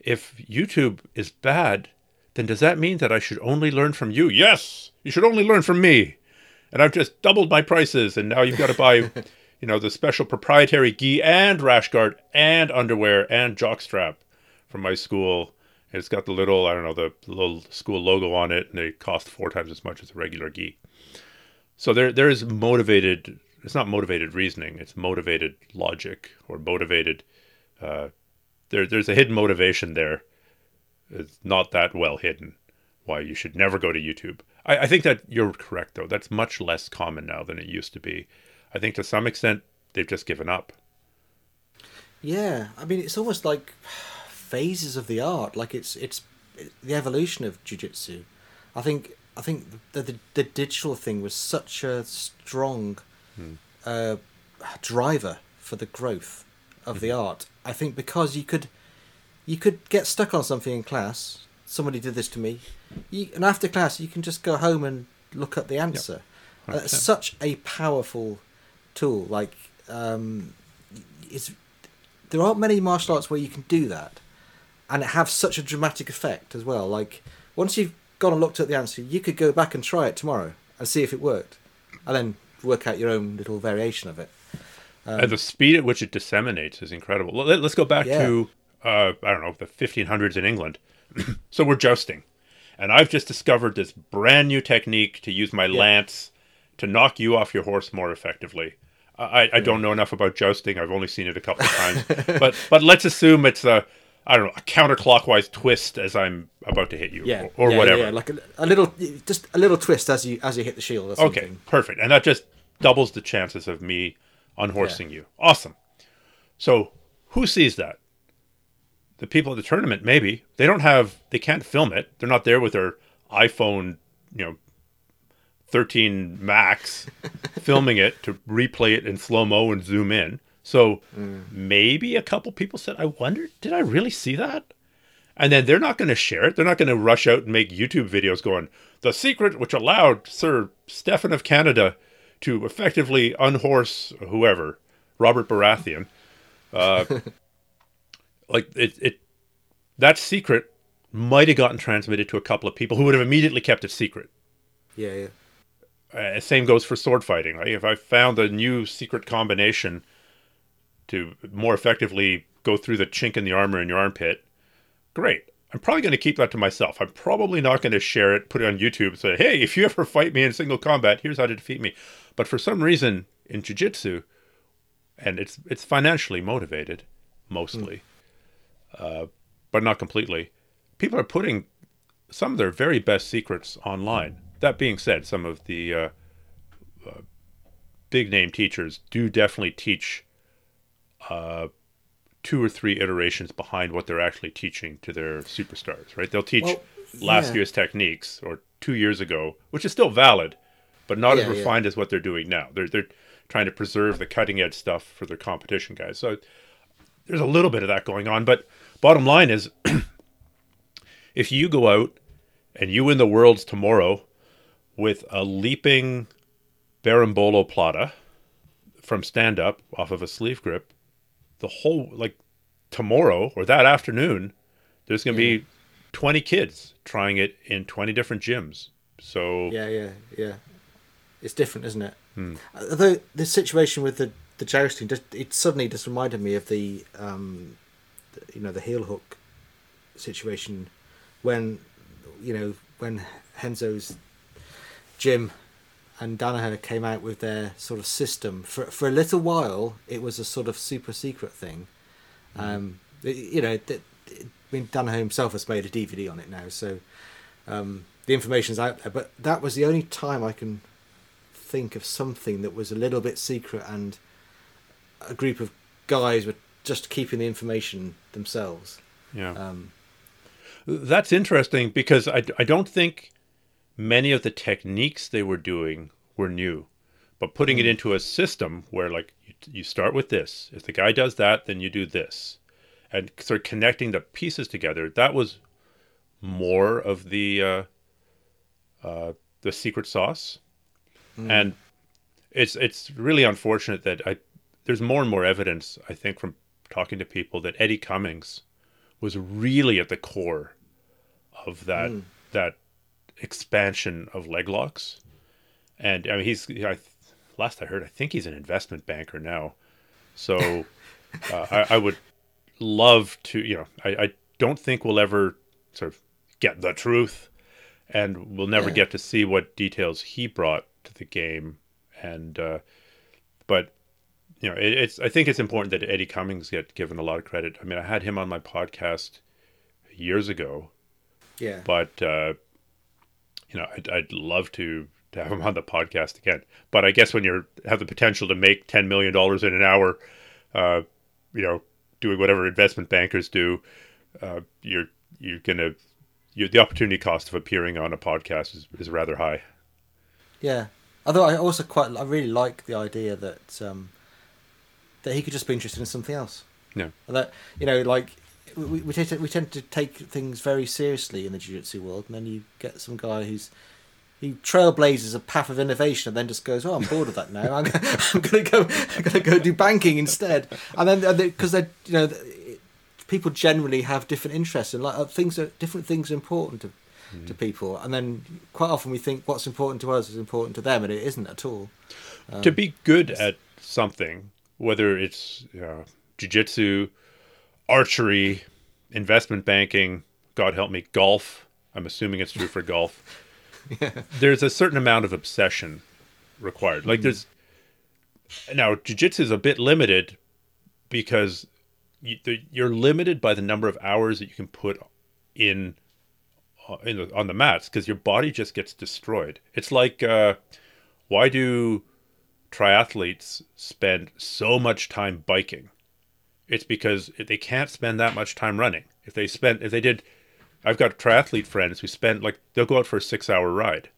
if YouTube is bad, then does that mean that I should only learn from you? Yes, you should only learn from me. And I've just doubled my prices, and now you've got to buy, [LAUGHS] you know, the special proprietary gi and rash guard and underwear and jockstrap from my school. And it's got the little, I don't know, the little school logo on it, and they cost four times as much as a regular gi. So there, there is motivated. It's not motivated reasoning. It's motivated logic or motivated. Uh, there, there's a hidden motivation there. It's not that well hidden. Why you should never go to YouTube. I, I think that you're correct though. That's much less common now than it used to be. I think to some extent they've just given up. Yeah, I mean, it's almost like phases of the art. Like it's it's the evolution of jujitsu. I think I think the, the the digital thing was such a strong Hmm. uh, driver for the growth of the art. I think because you could you could get stuck on something in class. Somebody did this to me, you, and after class you can just go home and look up the answer. Uh, it's such a powerful tool. Like um, it's there aren't many martial arts where you can do that and it have such a dramatic effect as well. Like once you've gone and looked at the answer, you could go back and try it tomorrow and see if it worked, and then work out your own little variation of it. and the speed at which it disseminates is incredible. Let, us go back Yeah. to uh, I don't know the 1500s in England. [CLEARS THROAT] so we're jousting, and I've just discovered this brand new technique to use my lance to knock you off your horse more effectively. I, I don't hmm. know enough about jousting. I've only seen it a couple of times, but but let's assume it's a I don't know a counterclockwise twist as I'm about to hit you, Yeah, or, or yeah, whatever. Yeah, like a, a little, just a little twist as you as you hit the shield. Okay, perfect. And that just doubles the chances of me unhorsing you. Awesome. So, who sees that? The people at the tournament, maybe. They don't have, they can't film it. They're not there with their iPhone, you know, 13 Max [LAUGHS] filming it to replay it in slow mo and zoom in. So, maybe a couple people said, I wonder, did I really see that? And then they're not going to share it. They're not going to rush out and make YouTube videos going, the secret which allowed Sir Stephan of Canada to effectively unhorse whoever, Robert Baratheon. Uh, [LAUGHS] like it, it, that secret might have gotten transmitted to a couple of people who would have immediately kept it secret. Yeah, yeah. Uh, same goes for sword fighting. Right? If I found a new secret combination to more effectively go through the chink in the armor in your armpit, great. I'm probably going to keep that to myself. I'm probably not going to share it, put it on YouTube, and say, "Hey, if you ever fight me in single combat, here's how to defeat me." But for some reason, in jiu-jitsu, and it's it's financially motivated, mostly, uh, but not completely. People are putting some of their very best secrets online. That being said, some of the uh, uh, big name teachers do definitely teach uh, two or three iterations behind what they're actually teaching to their superstars, right? They'll teach Well, last yeah. year's techniques or two years ago, which is still valid, but not as Yeah, yeah. refined as what they're doing now. They're they're trying to preserve the cutting edge stuff for their competition guys. So there's a little bit of that going on, but bottom line is [CLEARS THROAT] if you go out and you win the worlds tomorrow with a leaping Berimbolo Plata from stand up off of a sleeve grip, the whole like tomorrow or that afternoon, there's going to be 20 kids trying it in 20 different gyms. So Yeah, yeah, yeah. It's different, isn't it? Although the situation with the the jousting, just, it suddenly just reminded me of the, um, the, you know, the heel hook situation when, you know, when Renzo's gym and Danaher came out with their sort of system for for a little while. It was a sort of super secret thing. Um, it- you know, th- I mean, Danaher himself has made a DVD on it now, so um, the information's out there. But that was the only time I can think of something that was a little bit secret and a group of guys were just keeping the information themselves. yeah. Um, That's interesting because I, I don't think many of the techniques they were doing were new, but putting it into a system where like you, you start with this, if the guy does that, then you do this, and sort of connecting the pieces together. That was more of the uh, uh, the secret sauce, and it's it's really unfortunate that I there's more and more evidence I think from talking to people that Eddie Cummings was really at the core of that that expansion of leg locks. And I mean, he's I, last I heard, I think he's an investment banker now. So [LAUGHS] uh, I, I would love to, you know, I, I don't think we'll ever sort of get the truth, and we'll never Yeah. get to see what details he brought to the game. And uh, but you know, it, it's I think it's important that Eddie Cummings get given a lot of credit. I mean, I had him on my podcast years ago, yeah. but uh, you know, I'd, I'd love to to have him on the podcast again. But I guess when you have the potential to make ten million dollars in an hour, uh, you know, doing whatever investment bankers do, uh, you're you're gonna you, the opportunity cost of appearing on a podcast is, is rather high. Yeah, although I also quite I really like the idea that um, that he could just be interested in something else. Yeah, and that you know, like we we tend to, we tend to take things very seriously in the jiu-jitsu world, and then you get some guy who's he trailblazes a path of innovation and then just goes, "Oh, I'm bored of that now. I'm, [LAUGHS] I'm going to go. I'm going to go do banking instead." And then because they, you know, people generally have different interests and like uh, things are different things are important to mm. to people, and then quite often we think what's important to us is important to them, and it isn't at all. Um, to be good at something, whether it's you know, jiu-jitsu, archery, investment banking, God help me, golf. I'm assuming it's true for golf [LAUGHS] there's a certain amount of obsession required. Like mm. there's now jiu-jitsu is a bit limited because you, are limited by the number of hours that you can put in, uh, in the, on the mats because your body just gets destroyed. It's like uh, why do triathletes spend so much time biking? It's because they can't spend that much time running. If they spent if they did I've got triathlete friends who spend like they'll go out for a six hour ride.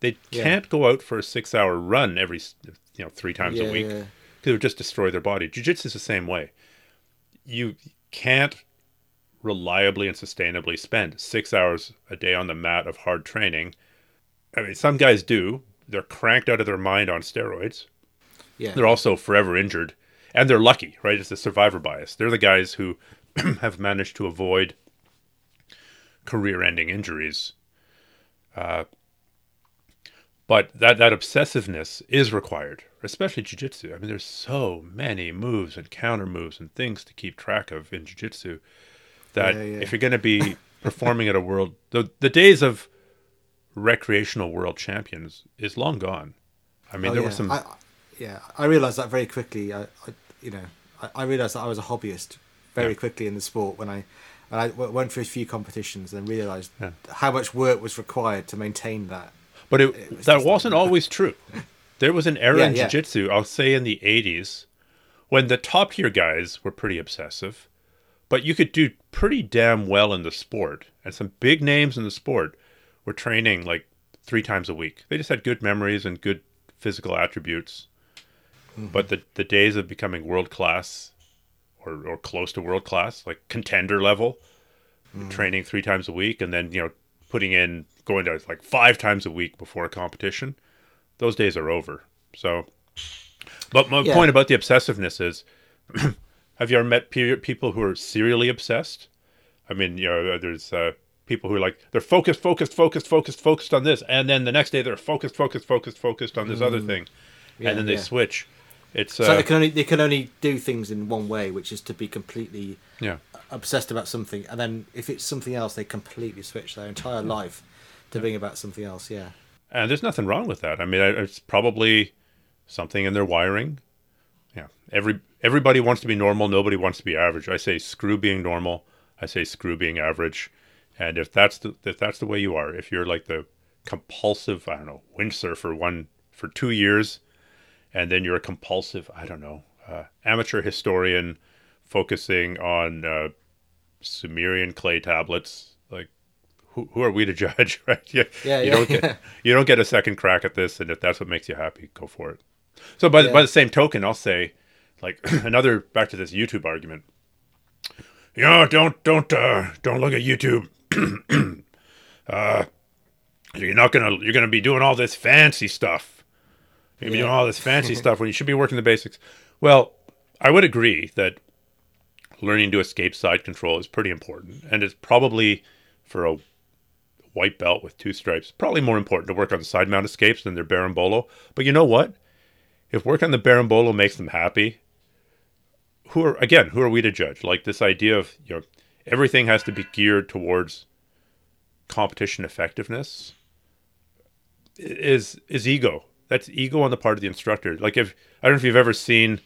They yeah. can't go out for a six hour run every you know three times yeah, a week because yeah. it would just destroy their body. Jiu Jitsu is the same way. You can't reliably and sustainably spend six hours a day on the mat of hard training. I mean, some guys do. They're cranked out of their mind on steroids. Yeah. They're also forever injured, and they're lucky, right? It's the survivor bias. They're the guys who [CLEARS THROAT] have managed to avoid career-ending injuries. Uh, but that that obsessiveness is required, especially jiu-jitsu. I mean, there's so many moves and counter moves and things to keep track of in jiu-jitsu that yeah, yeah. if you're going to be performing at a world, the the days of recreational world champions is long gone. I mean, oh, there yeah. were some. I, yeah, I realized that very quickly. I, I you know, I, I, realized that I was a hobbyist very quickly in the sport when I and I went through a few competitions and realised yeah. how much work was required to maintain that. But it, it was that wasn't like... always true. There was an era yeah, in yeah. jiu-jitsu, I'll say in the 80s, when the top tier guys were pretty obsessive, but you could do pretty damn well in the sport. And some big names in the sport were training like three times a week. They just had good memories and good physical attributes. Mm-hmm. But the, the days of becoming world class or, or close to world class, like contender level, mm. training three times a week, and then you know putting in going to like five times a week before a competition. Those days are over. So, but my yeah. point about the obsessiveness is, [CLEARS THROAT] have you ever met people who are serially obsessed? I mean, you know, there's uh, people who are like they're focused, focused, focused, focused, focused on this, and then the next day they're focused, focused, focused, focused on this mm. other thing, yeah, and then they yeah. switch. It's uh, so they can only they can only do things in one way, which is to be completely yeah obsessed about something, and then if it's something else, they completely switch their entire life to being about something else. Yeah, and there's nothing wrong with that. I mean, it's probably something in their wiring. Yeah, every everybody wants to be normal. Nobody wants to be average. I say screw being normal. I say screw being average. And if that's the if that's the way you are, if you're like the compulsive, I don't know, windsurfer one for two years and then you're a compulsive, I don't know, uh, amateur historian focusing on uh, Sumerian clay tablets. Like, who, who are we to [LAUGHS] judge, right? Yeah, yeah, you yeah, don't get [LAUGHS] you don't get a second crack at this, and if that's what makes you happy, go for it. So, by yeah. by the same token, I'll say, like [CLEARS THROAT] another back to this YouTube argument. You know, don't don't uh, don't look at YouTube. [CLEARS THROAT] uh, you're not gonna you're gonna be doing all this fancy stuff You're yeah. doing all this fancy [LAUGHS] stuff when you should be working the basics. Well, I would agree that learning to escape side control is pretty important, and it's probably for a white belt with two stripes, probably more important to work on side mount escapes than their berimbolo. But you know what? If work on the berimbolo makes them happy, who are again, who are we to judge? Like this idea of you know everything has to be geared towards competition effectiveness is is ego that's ego on the part of the instructor. Like if I don't know if you've ever seen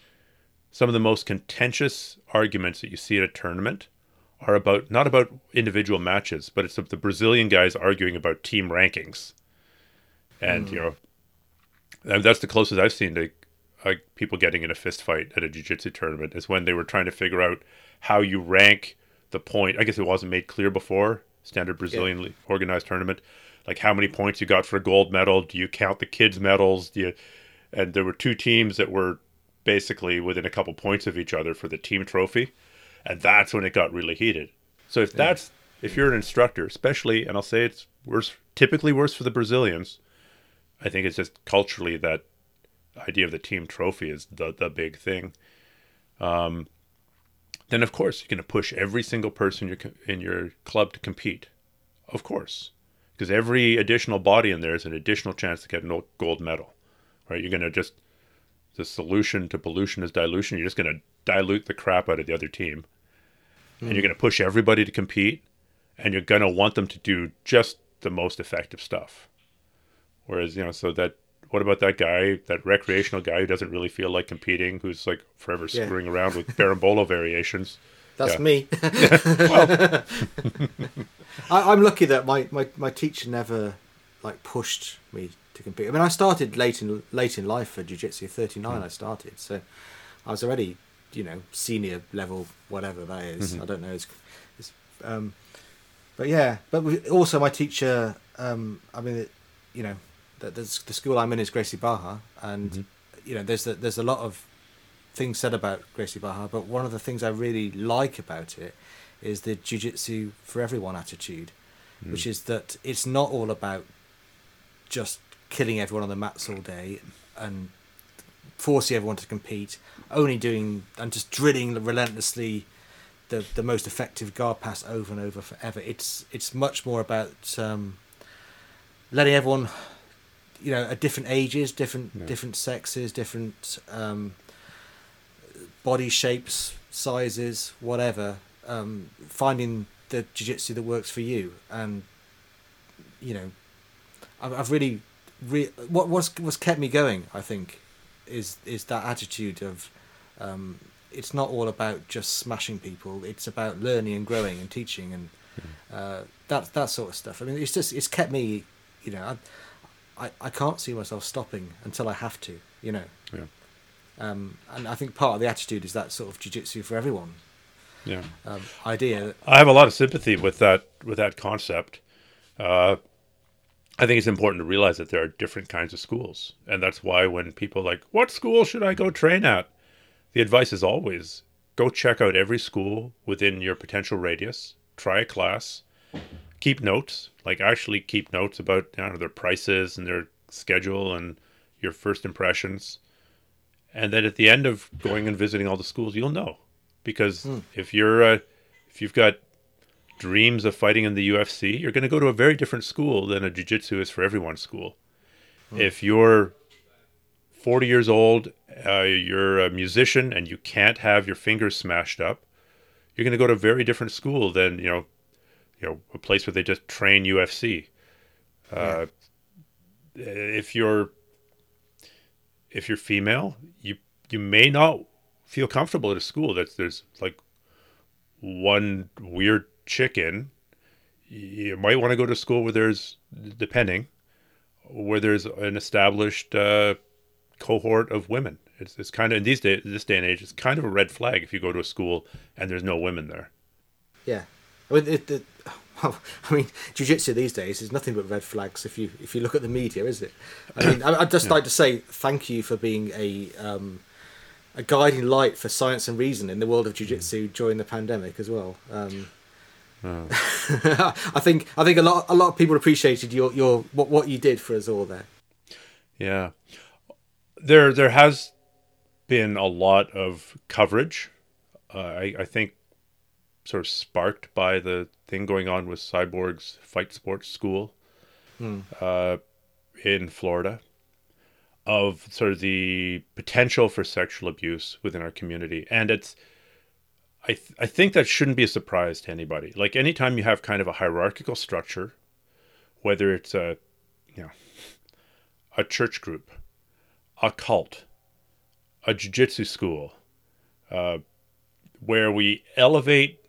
some of the most contentious arguments that you see at a tournament are about not about individual matches, but it's the Brazilian guys arguing about team rankings. And mm. you know, that's the closest I've seen to like people getting in a fist fight at a jiu-jitsu tournament is when they were trying to figure out how you rank the point. I guess it wasn't made clear before standard Brazilian yeah. organized tournament, like how many points you got for a gold medal. Do you count the kids' medals? Do you? And there were two teams that were basically within a couple points of each other for the team trophy, and that's when it got really heated. So if yeah. that's if you're an instructor, especially, and I'll say it's worse, typically worse for the Brazilians. I think it's just culturally that idea of the team trophy is the the big thing. Um, then of course you're going to push every single person in your, in your club to compete, of course, because every additional body in there is an additional chance to get a gold medal, right? You're going to just the solution to pollution is dilution. You're just going to dilute the crap out of the other team, mm. and you're going to push everybody to compete, and you're going to want them to do just the most effective stuff. Whereas you know, so that what about that guy, that recreational guy who doesn't really feel like competing, who's like forever yeah. screwing around with berimbolo [LAUGHS] variations? That's yeah. me. [LAUGHS] [LAUGHS] I, am lucky that my, my, my teacher never like pushed me to compete. I mean, I started late in late in life for jiu-jitsu. 39, mm. I started, so I was already you know senior level, whatever that is. Mm-hmm. I don't know. It's, it's, um, but yeah, but also my teacher. Um, I mean, it, you know, the, the, school I'm in is Gracie Barra, and mm-hmm. you know, there's the, there's a lot of things said about Gracie Barra, but one of the things I really like about it is the jiu-jitsu for everyone attitude, mm. which is that it's not all about just killing everyone on the mats all day and forcing everyone to compete, only doing and just drilling relentlessly the the most effective guard pass over and over forever. It's it's much more about um, letting everyone you know at different ages, different yeah. different sexes, different um, body shapes, sizes, whatever. Um, finding the jiu-jitsu that works for you, and you know, I've, I've really, re- what what's what's kept me going. I think is is that attitude of. Um, it's not all about just smashing people. It's about learning and growing and teaching and hmm. uh, that that sort of stuff. I mean, it's just it's kept me, you know, I, I can't see myself stopping until I have to, you know. Yeah. Um, and I think part of the attitude is that sort of jujitsu for everyone. Yeah. Um, idea. I have a lot of sympathy with that with that concept. Uh, I think it's important to realize that there are different kinds of schools, and that's why when people like, "What school should I go train at?" the advice is always go check out every school within your potential radius, try a class, keep notes, like actually keep notes about you know, their prices and their schedule and your first impressions. And then at the end of going and visiting all the schools, you'll know, because hmm. if you're uh, if you've got dreams of fighting in the UFC, you're going to go to a very different school than a jiu-jitsu is for everyone school. Hmm. If you're 40 years old, uh, you're a musician and you can't have your fingers smashed up, you're going to go to a very different school than, you know, you know a place where they just train UFC. Uh, If you're if you're female, you you may not feel comfortable at a school that's there's like one weird chicken. You might want to go to school where there's depending where there's an established uh, cohort of women. It's, it's kind of in these days, this day and age, it's kind of a red flag if you go to a school and there's no women there. Yeah, it, it, well, [LAUGHS] I mean, jiu-jitsu these days is nothing but red flags. If you if you look at the media, is it? I mean, I'd just yeah. like to say thank you for being a um, a guiding light for science and reason in the world of jiu-jitsu mm. during the pandemic as well. Um, oh. [LAUGHS] I think I think a lot a lot of people appreciated your your what what you did for us all there. Yeah, there there has been a lot of coverage. Uh, I, I think sort of sparked by the thing going on with Cyborg's fight sports school hmm. uh, in Florida of sort of the potential for sexual abuse within our community. And it's, I, th- I think that shouldn't be a surprise to anybody. Like anytime you have kind of a hierarchical structure, whether it's a, you know, a church group, a cult, a jiu-jitsu school, uh, where we elevate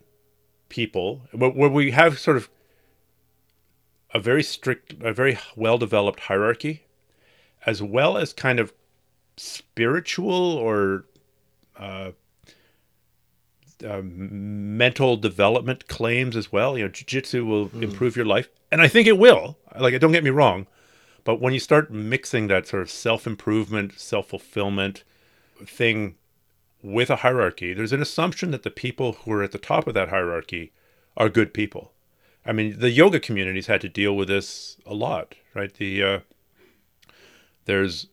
people where we have sort of a very strict, a very well developed hierarchy, as well as kind of spiritual or uh, uh, mental development claims as well. You know, jiu-jitsu will mm. improve your life, and I think it will. Like, don't get me wrong, but when you start mixing that sort of self-improvement, self-fulfillment thing with a hierarchy, there's an assumption that the people who are at the top of that hierarchy are good people. I mean, the yoga communities had to deal with this a lot, right? The uh, there's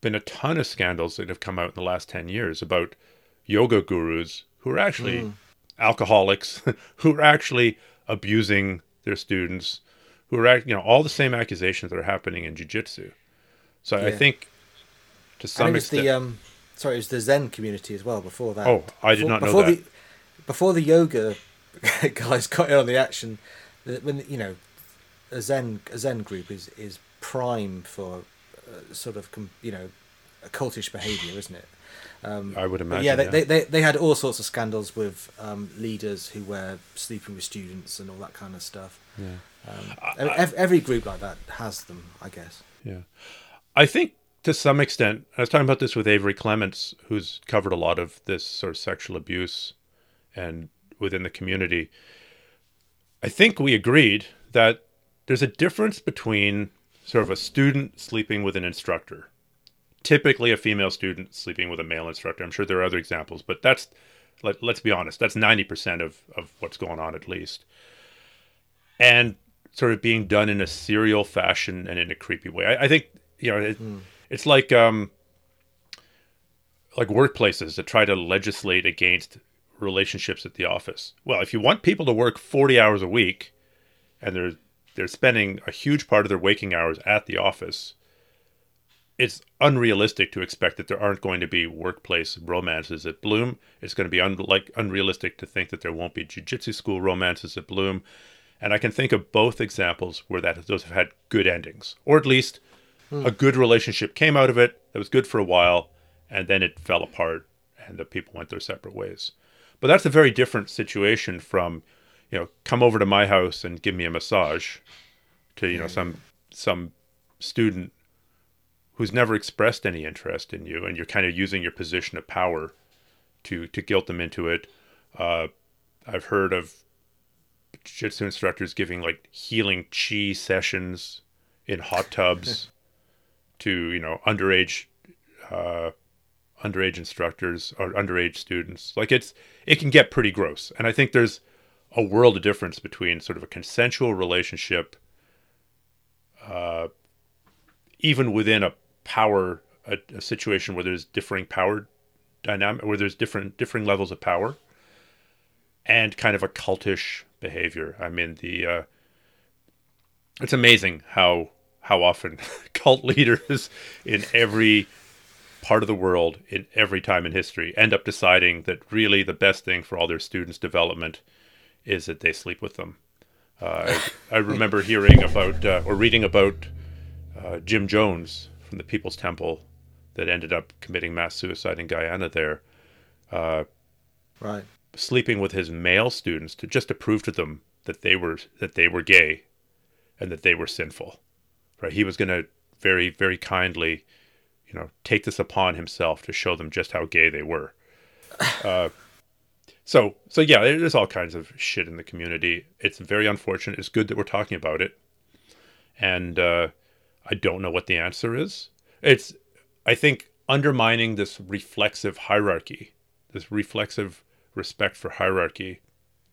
been a ton of scandals that have come out in the last ten years about yoga gurus who are actually mm. alcoholics, [LAUGHS] who are actually abusing their students, who are you know all the same accusations that are happening in jiu-jitsu. So yeah. I think to some extent, the um, sorry, it was the Zen community as well before that. Oh, I did before, not know before that. The, before the yoga [LAUGHS] guys got in on the action, when you know a Zen a Zen group is is prime for uh, sort of you know cultish behaviour, isn't it? Um, I would imagine. Yeah, they, yeah. They, they they had all sorts of scandals with um, leaders who were sleeping with students and all that kind of stuff. Yeah. Um, I, every group like that has them, I guess. Yeah, I think to some extent, I was talking about this with Averi Clements, who's covered a lot of this sort of sexual abuse and within the community. I think we agreed that there's a difference between sort of a student sleeping with an instructor, typically a female student sleeping with a male instructor. I'm sure there are other examples, but that's let, us be honest, that's 90% of, of what's going on at least. And sort of being done in a serial fashion and in a creepy way. I, I think, you know, it, mm. It's like um, like workplaces that try to legislate against relationships at the office. Well, if you want people to work 40 hours a week and they're they're spending a huge part of their waking hours at the office, it's unrealistic to expect that there aren't going to be workplace romances at Bloom. It's going to be un- like unrealistic to think that there won't be jiu-jitsu school romances at Bloom. And I can think of both examples where that those have had good endings, or at least a good relationship came out of it that was good for a while, and then it fell apart, and the people went their separate ways. But that's a very different situation from, you know, come over to my house and give me a massage to, you know, some some student who's never expressed any interest in you and you're kind of using your position of power to to guilt them into it. Uh, I've heard of jiu-jitsu instructors giving like healing chi sessions in hot tubs to you know underage uh, underage instructors or underage students. Like it's it can get pretty gross. And I think there's a world of difference between sort of a consensual relationship uh, even within a power a, a, situation where there's differing power dynamic where there's different differing levels of power and kind of a cultish behavior. I mean the uh, it's amazing how how often [LAUGHS] cult leaders in every part of the world in every time in history end up deciding that really the best thing for all their students' development is that they sleep with them. Uh, I, I, remember hearing about uh, or reading about uh, Jim Jones from the People's Temple that ended up committing mass suicide in Guyana there. Uh, right. Sleeping with his male students to just to prove to them that they were that they were gay and that they were sinful. Right. He was going to very very kindly you know, take this upon himself to show them just how gay they were. Uh, so, so yeah, there's all kinds of shit in the community. It's very unfortunate. It's good that we're talking about it, and uh, I don't know what the answer is. It's, I think, undermining this reflexive hierarchy, this reflexive respect for hierarchy,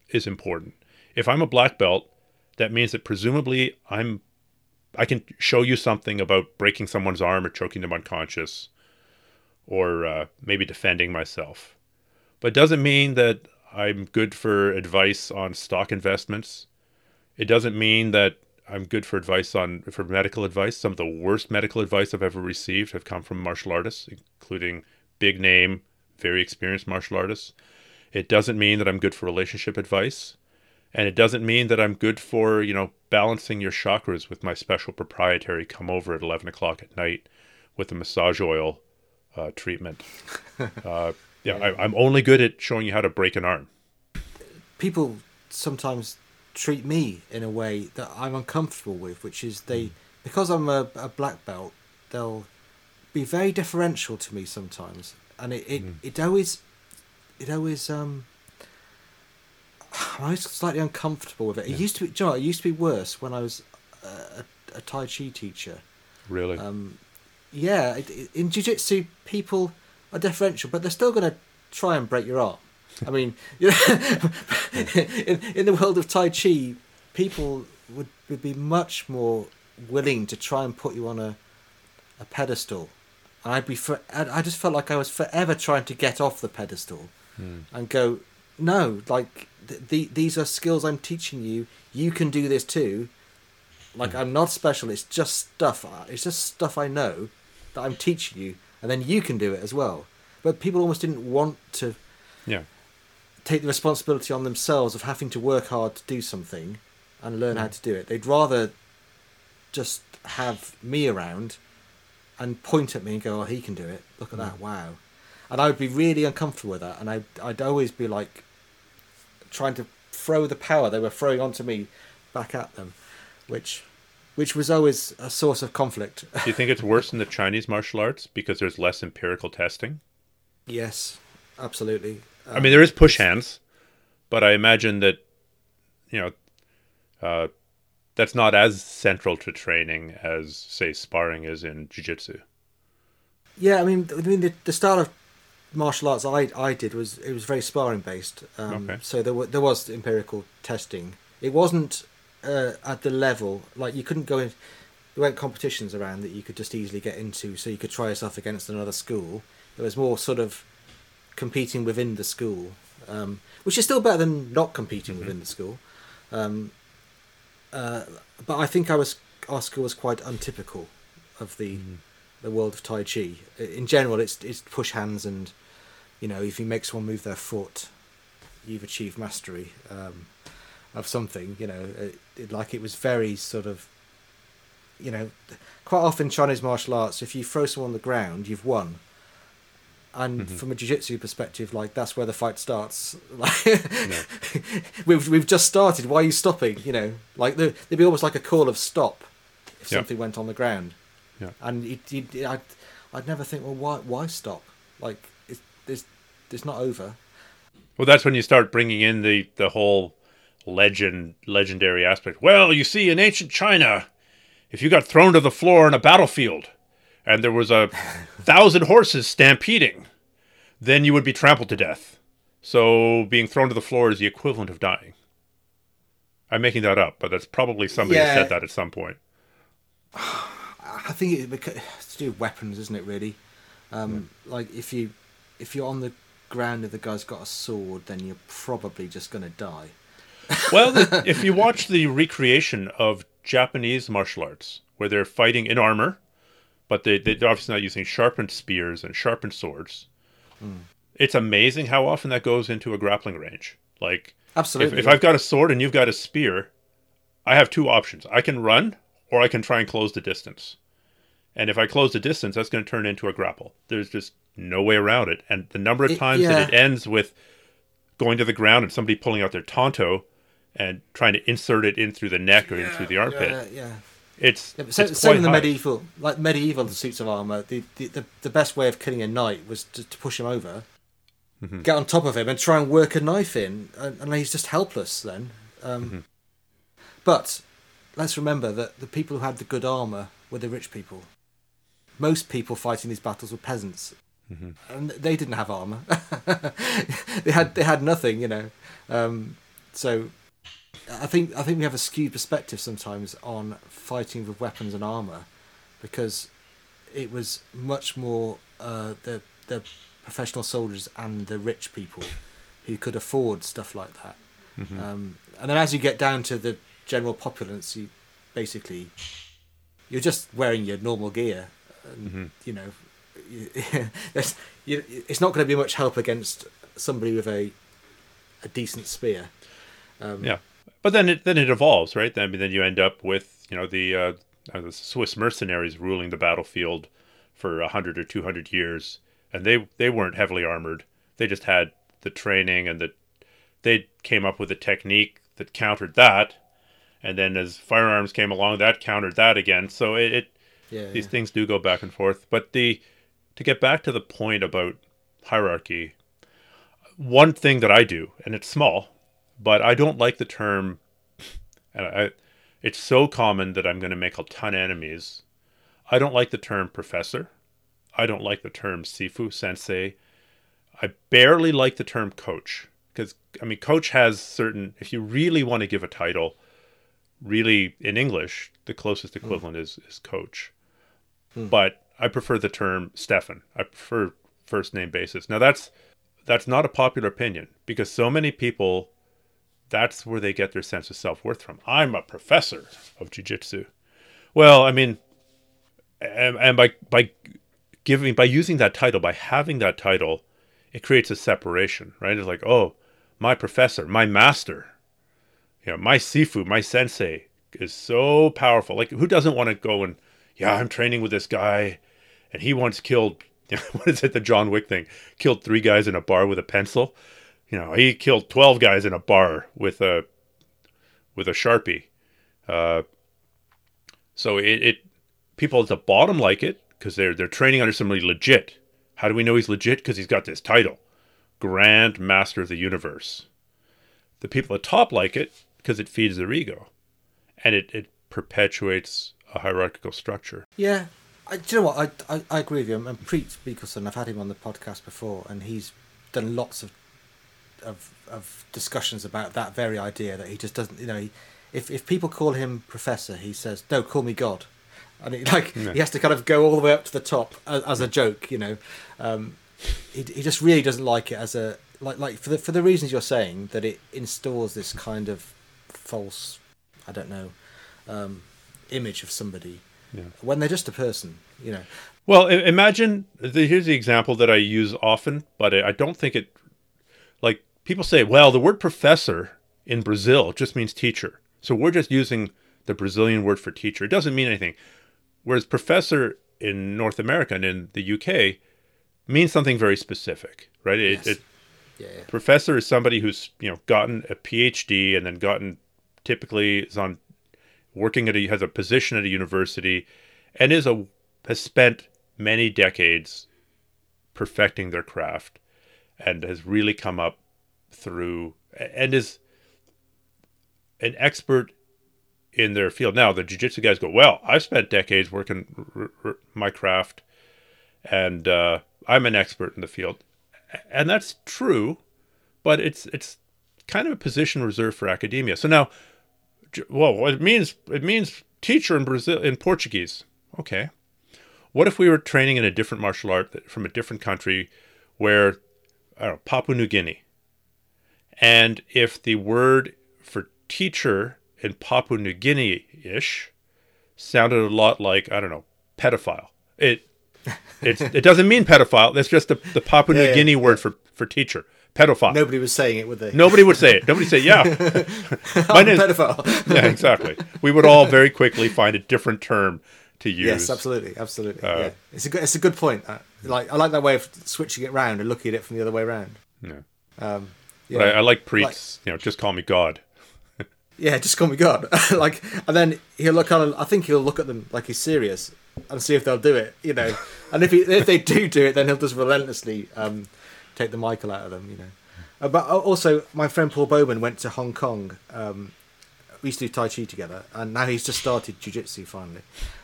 is important. If I'm a black belt, that means that presumably I'm I can show you something about breaking someone's arm or choking them unconscious or uh, maybe defending myself. But it doesn't mean that I'm good for advice on stock investments. It doesn't mean that I'm good for advice on for medical advice. Some of the worst medical advice I've ever received have come from martial artists, including big name, very experienced martial artists. It doesn't mean that I'm good for relationship advice. And it doesn't mean that I'm good for, you know, balancing your chakras with my special proprietary come over at 11 o'clock at night with a massage oil uh, treatment. [LAUGHS] uh, yeah, I, I'm only good at showing you how to break an arm. People sometimes treat me in a way that I'm uncomfortable with, which is they, because I'm a, a black belt, they'll be very deferential to me sometimes, and it it, it always it always um. [SIGHS] I was slightly uncomfortable with it. It Yeah. used to be, you know, it used to be worse when I was uh, a, a Tai Chi teacher. Really? Um, yeah, it, it, in jiu-jitsu, people are deferential, but they're still going to try and break your arm. I mean, [LAUGHS] you know, [LAUGHS] in, in the world of Tai Chi, people would, would be much more willing to try and put you on a, a pedestal. And I'd be for, I I just felt like I was forever trying to get off the pedestal Hmm. and go, no, like th- the, these are skills I'm teaching you. You can do this too. Like hmm. I'm not special. It's just stuff. It's just stuff I know that I'm teaching you, and then you can do it as well. But people almost didn't want to yeah. take the responsibility on themselves of having to work hard to do something and learn how hmm. to do it. They'd rather just have me around and point at me and go, "Oh, he can do it. Look at hmm. that! Wow!" And I would be really uncomfortable with that, and I'd I'd always be like trying to throw the power they were throwing onto me back at them, which which was always a source of conflict. Do you think it's worse in the Chinese martial arts because there's less empirical testing? yes, absolutely. I mean, there is push hands, but I imagine that, you know, uh, that's not as central to training as, say, sparring is in jiu-jitsu. Yeah, I mean, I mean, the, the style of martial arts I I did was it was very sparring based. Um, Okay. So there wa there was empirical testing. It wasn't uh, at the level like you couldn't go in. There weren't competitions around that you could just easily get into, so you could try yourself against another school. It was more sort of competing within the school, um, which is still better than not competing within the school. Um, uh, but I think I was our school was quite untypical of the the world of Tai Chi. In general, it's it's push hands and you know if you make someone move their foot, you've achieved mastery um, of something. You know, it, it, like it was very sort of you know quite often Chinese martial arts. If you throw someone on the ground, you've won. And from a jiu-jitsu perspective, like that's where the fight starts. [LAUGHS] Like, [LAUGHS] we've we've just started. Why are you stopping? You know, like there, there'd be almost like a call of stop if Yeah. something went on the ground. Yeah. And it, it, I'd, I'd never think, well, why why stop? Like it's it's not over. Well, that's when you start bringing in the, the whole legend, legendary aspect. Well, you see, in ancient China, if you got thrown to the floor in a battlefield and there was a [LAUGHS] thousand horses stampeding, then you would be trampled to death. So being thrown to the floor is the equivalent of dying. I'm making that up, but that's probably somebody who Yeah. said that at some point. [SIGHS] I think it's to do with weapons, isn't it? Really, um, like if you if you're on the ground and the guy's got a sword, then you're probably just going to die. Well, [LAUGHS] if you watch the recreation of Japanese martial arts, where they're fighting in armor, but they, they're obviously not using sharpened spears and sharpened swords, hmm. it's amazing how often that goes into a grappling range. Like, if, Absolutely. if I've got a sword and you've got a spear, I have two options. I can run, or I can try and close the distance. And if I close the distance, that's going to turn into a grapple. There's just no way around it. And the number of It- times that it ends with going to the ground and somebody pulling out their tanto and trying to insert it in through the neck or in through the armpit, Yeah, yeah. it's, Yeah, so, it's same quite in the high. medieval, like medieval suits of armor. The, the the the best way of killing a knight was to, to push him over, Mm-hmm. get on top of him, and try and work a knife in, and, and he's just helpless then. Um, Mm-hmm. But let's remember that the people who had the good armor were the rich people. Most people fighting these battles were peasants, Mm-hmm. and they didn't have armor. [LAUGHS] they had they had nothing, you know. Um, so I think I think we have a skewed perspective sometimes on fighting with weapons and armor, because it was much more uh, the the professional soldiers and the rich people who could afford stuff like that. Um, and then as you get down to the general populace, you basically you're just wearing your normal gear, and you know, you, it's not going to be much help against somebody with a a decent spear. Um, Yeah, but then it then it evolves, right? Then then you end up with you know the uh, the Swiss mercenaries ruling the battlefield for a hundred or two hundred years, and they they weren't heavily armored. They just had the training and the they came up with a technique that countered that, and then as firearms came along, that countered that again. So it, it Yeah, these yeah. things do go back and forth. But the to get back to the point about hierarchy, one thing that I do, and it's small, but I don't like the term, and I, it's so common that I'm going to make a ton of enemies. I don't like the term professor. I don't like the term sifu, sensei. I barely like the term coach because I mean, coach has certain. If you really want to give a title, really in English, the closest hmm. equivalent is is coach. Hmm. But I prefer the term Stephan. I prefer first name basis. Now that's that's not a popular opinion because so many people that's where they get their sense of self-worth from. I'm a professor of jiu-jitsu. Well, I mean and, and by by giving by using that title, by having that title, it creates a separation, right? It's like, oh, my professor, my master, you know, my sifu, my sensei is so powerful. Like, who doesn't want to go and, yeah, I'm training with this guy, and he once killed, [LAUGHS] what is it, the John Wick thing? Killed three guys in a bar with a pencil. You know, he killed twelve guys in a bar with a, with a sharpie. Uh, so it, it, people at the bottom like it because they're they're training under somebody legit. How do we know he's legit? Because he's got this title, Grand Master of the Universe. The people at top like it because it feeds their ego, and it, it perpetuates a hierarchical structure. Yeah, I, do you know what? I, I, I agree with you. And Priit Mihkelson, I've had him on the podcast before, and he's done lots of of of discussions about that very idea that he just doesn't. You know, he, if if people call him professor, he says, "No, call me God," and he, [LAUGHS] like Yeah. he has to kind of go all the way up to the top as, as a joke. You know, um, he he just really doesn't like it as a like like for the for the reasons you're saying that it installs this kind of false, I don't know, um, image of somebody Yeah. when they're just a person. You know, Well, imagine the, here's the example that I use often, but I, don't think it. Like people say, well, the word professor in Brazil just means teacher, so we're just using the Brazilian word for teacher. It doesn't mean anything. Whereas professor in North America and in the UK means something very specific, right? It, Yes. it, yeah, yeah. professor is somebody who's you know gotten a PhD and then gotten typically is on working at a has a position at a university and is a has spent many decades perfecting their craft and has really come up through and is an expert in their field. Now the jiu-jitsu guys go, well, I've spent decades working r- r- my craft and uh, I'm an expert in the field and that's true, but it's it's kind of a position reserved for academia. So now, well, it means it means teacher in Brazil in Portuguese. Okay, what if we were training in a different martial art uh, from a different country, where I don't know, Papua New Guinea, and if the word for teacher in Papua New Guinea ish sounded a lot like I don't know pedophile. It it's, it doesn't mean pedophile. That's just the, the Papua New Yeah, yeah, Guinea word for, for teacher. Pedophile. Nobody was saying it, would they? Nobody would say it. Nobody say, yeah. [LAUGHS] My I'm a name- pedophile. yeah, exactly. We would all very quickly find a different term to use. yes, absolutely, absolutely. Uh, yeah, it's a good, it's a good point. Uh, like I like that way of switching it round and looking at it from the other way round. Yeah. Um, yeah, But I, I like Priit's, you know, just call me God. [LAUGHS] yeah, just call me God. [LAUGHS] like, and then he'll look on. I think he'll look at them like he's serious and see if they'll do it. You know, and if he, if they do do it, then he'll just relentlessly um, take the Michael out of them. You know. Uh, but also, my friend Paul Bowman went to Hong Kong. Um, we used to do Tai Chi together, and now he's just started Jiu Jitsu finally.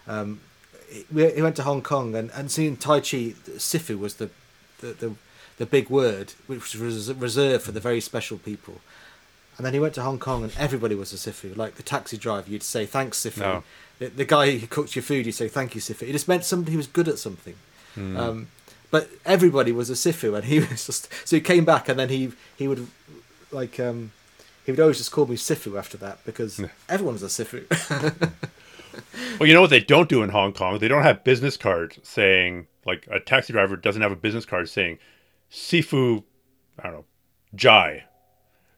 Um, he, he went to Hong Kong and, and seeing Tai Chi, Sifu was the, the, the, the big word, which was reserved for the very special people. And then he went to Hong Kong and everybody was a Sifu. Like the taxi driver, you'd say, thanks, Sifu. No. The, the guy who cooked your food, you'd say, thank you, Sifu. It just meant somebody who was good at something. Um, but everybody was a Sifu, and he [LAUGHS] was just. So he came back and then he, he would, like, um, he would always just call me Sifu after that because everyone was a Sifu. [LAUGHS] Well, you know what they don't do in Hong Kong? They don't have business cards saying, like, a taxi driver doesn't have a business card saying, Sifu, I don't know, Jai.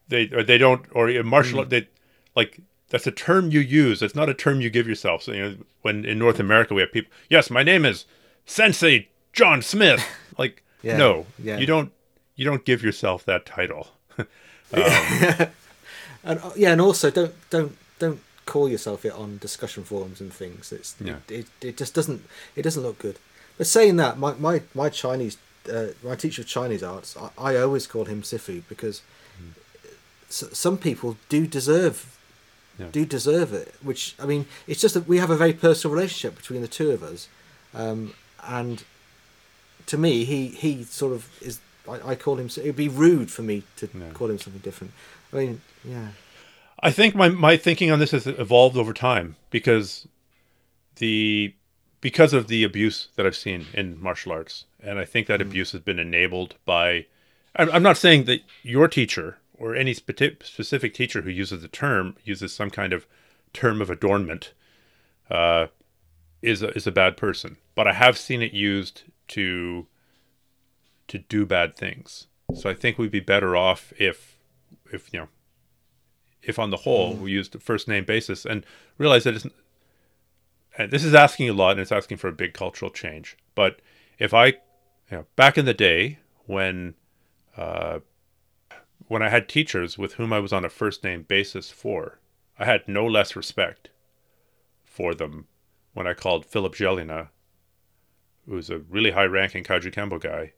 They, or they don't, or martial art, they, like, that's a term you use. It's not a term you give yourself. So, you know, when in North America we have people, yes, my name is Sensei John Smith. [LAUGHS] Like, Yeah, no, yeah. you don't, you don't give yourself that title. [LAUGHS] [LAUGHS] and uh, yeah, and also don't don't don't call yourself it on discussion forums and things. It's Yeah. it, it just doesn't it doesn't look good. But saying that, my my my Chinese uh, my teacher of Chinese arts, I, I always call him Sifu because s- some people do deserve Yeah. do deserve it. Which I mean, it's just that we have a very personal relationship between the two of us, um, and to me, he he sort of is. I, I call him. It would be rude for me to Yeah. call him something different. I mean, yeah. I think my my thinking on this has evolved over time because the because of the abuse that I've seen in martial arts, and I think that abuse has been enabled by. I'm, I'm not saying that your teacher or any spe- specific teacher who uses the term uses some kind of term of adornment uh, is a, is a bad person, but I have seen it used to to do bad things. So I think we'd be better off if if you know if on the whole we used a first name basis and realize that it's and this is asking a lot and it's asking for a big cultural change but if i you know back in the day when uh when i had teachers with whom i was on a first name basis for i had no less respect for them when i called philip jelena who's a really high ranking kajukenbo guy.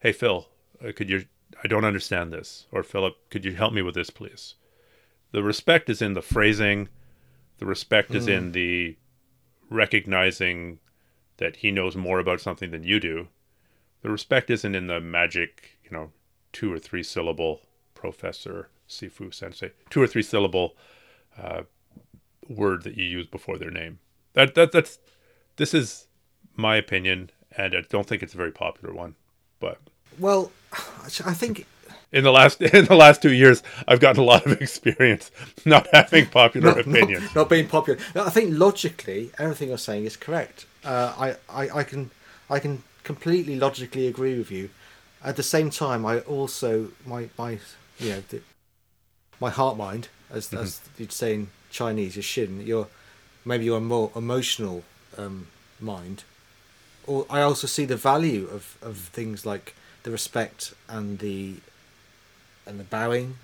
Hey phil uh, could you i don't understand this. Or philip could you help me with this please? The respect is in the phrasing. The respect is in the recognizing that he knows more about something than you do. The respect isn't in the magic you know two or three syllable professor sifu sensei two or three syllable uh, word that you use before their name. That, that that's this is my opinion and i don't think it's a very popular one but Well, I think in the last [LAUGHS] in the last two years, I've gotten a lot of [LAUGHS] experience not having popular not, opinions. not, not being popular. I think logically, everything you're saying is correct. Uh, I, I, I can I can completely logically agree with you. At the same time, I also my my you know the, my heart mind, as as you'd say in Chinese, is xin. Your maybe your more emotional um, mind. Or I also see the value of, of things like the respect and the and the bowing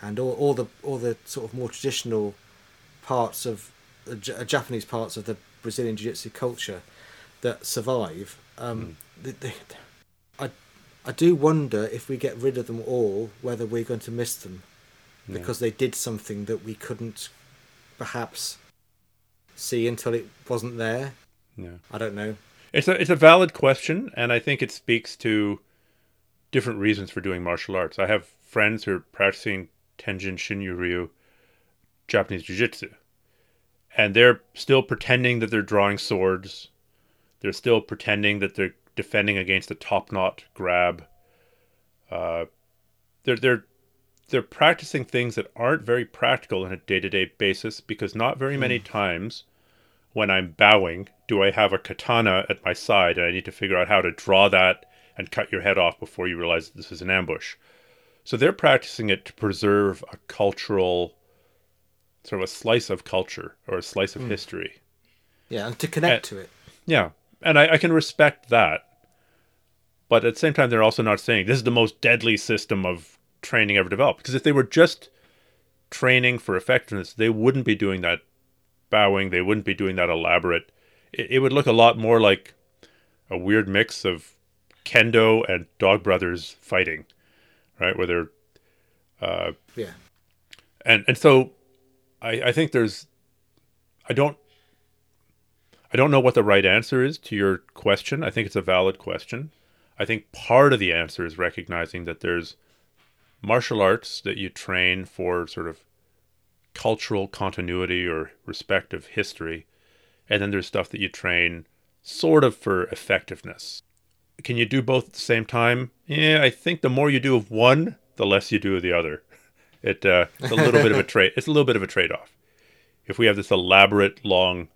and all, all the all the sort of more traditional parts of the uh, Japanese parts of the Brazilian jiu-jitsu culture that survive. Um, the, I I do wonder if we get rid of them all, whether we're going to miss them Yeah. because they did something that we couldn't perhaps see until it wasn't there. Yeah. I don't know. It's a it's a valid question, and I think it speaks to different reasons for doing martial arts. I have friends who are practicing Tenjin Shinyo Ryu, Japanese Jiu-Jitsu, and they're still pretending that they're drawing swords. They're still pretending that they're defending against a top knot grab. Uh, they're they're they're practicing things that aren't very practical on a day-to-day basis because not very many times when I'm bowing do I have a katana at my side and I need to figure out how to draw that and cut your head off before you realize that this is an ambush. So they're practicing it to preserve a cultural sort of a slice of culture or a slice of history. Yeah, and to connect Uh, to it. Yeah. And I, I can respect that. But at the same time, they're also not saying this is the most deadly system of training ever developed. Because if they were just training for effectiveness, they wouldn't be doing that bowing. They wouldn't be doing that elaborate. It, it would look a lot more like a weird mix of kendo and dog brothers fighting, right? Where they're uh, Yeah. and and so I I think there's I don't I don't know what the right answer is to your question. I think it's a valid question. I think part of the answer is recognizing that there's martial arts that you train for sort of cultural continuity or respect of history, and then there's stuff that you train sort of for effectiveness. Can you do both at the same time? Yeah, I think the more you do of one, the less you do of the other. [LAUGHS] It uh, it's a little bit of a trade. It's a little bit of a trade-off. If we have this elaborate, long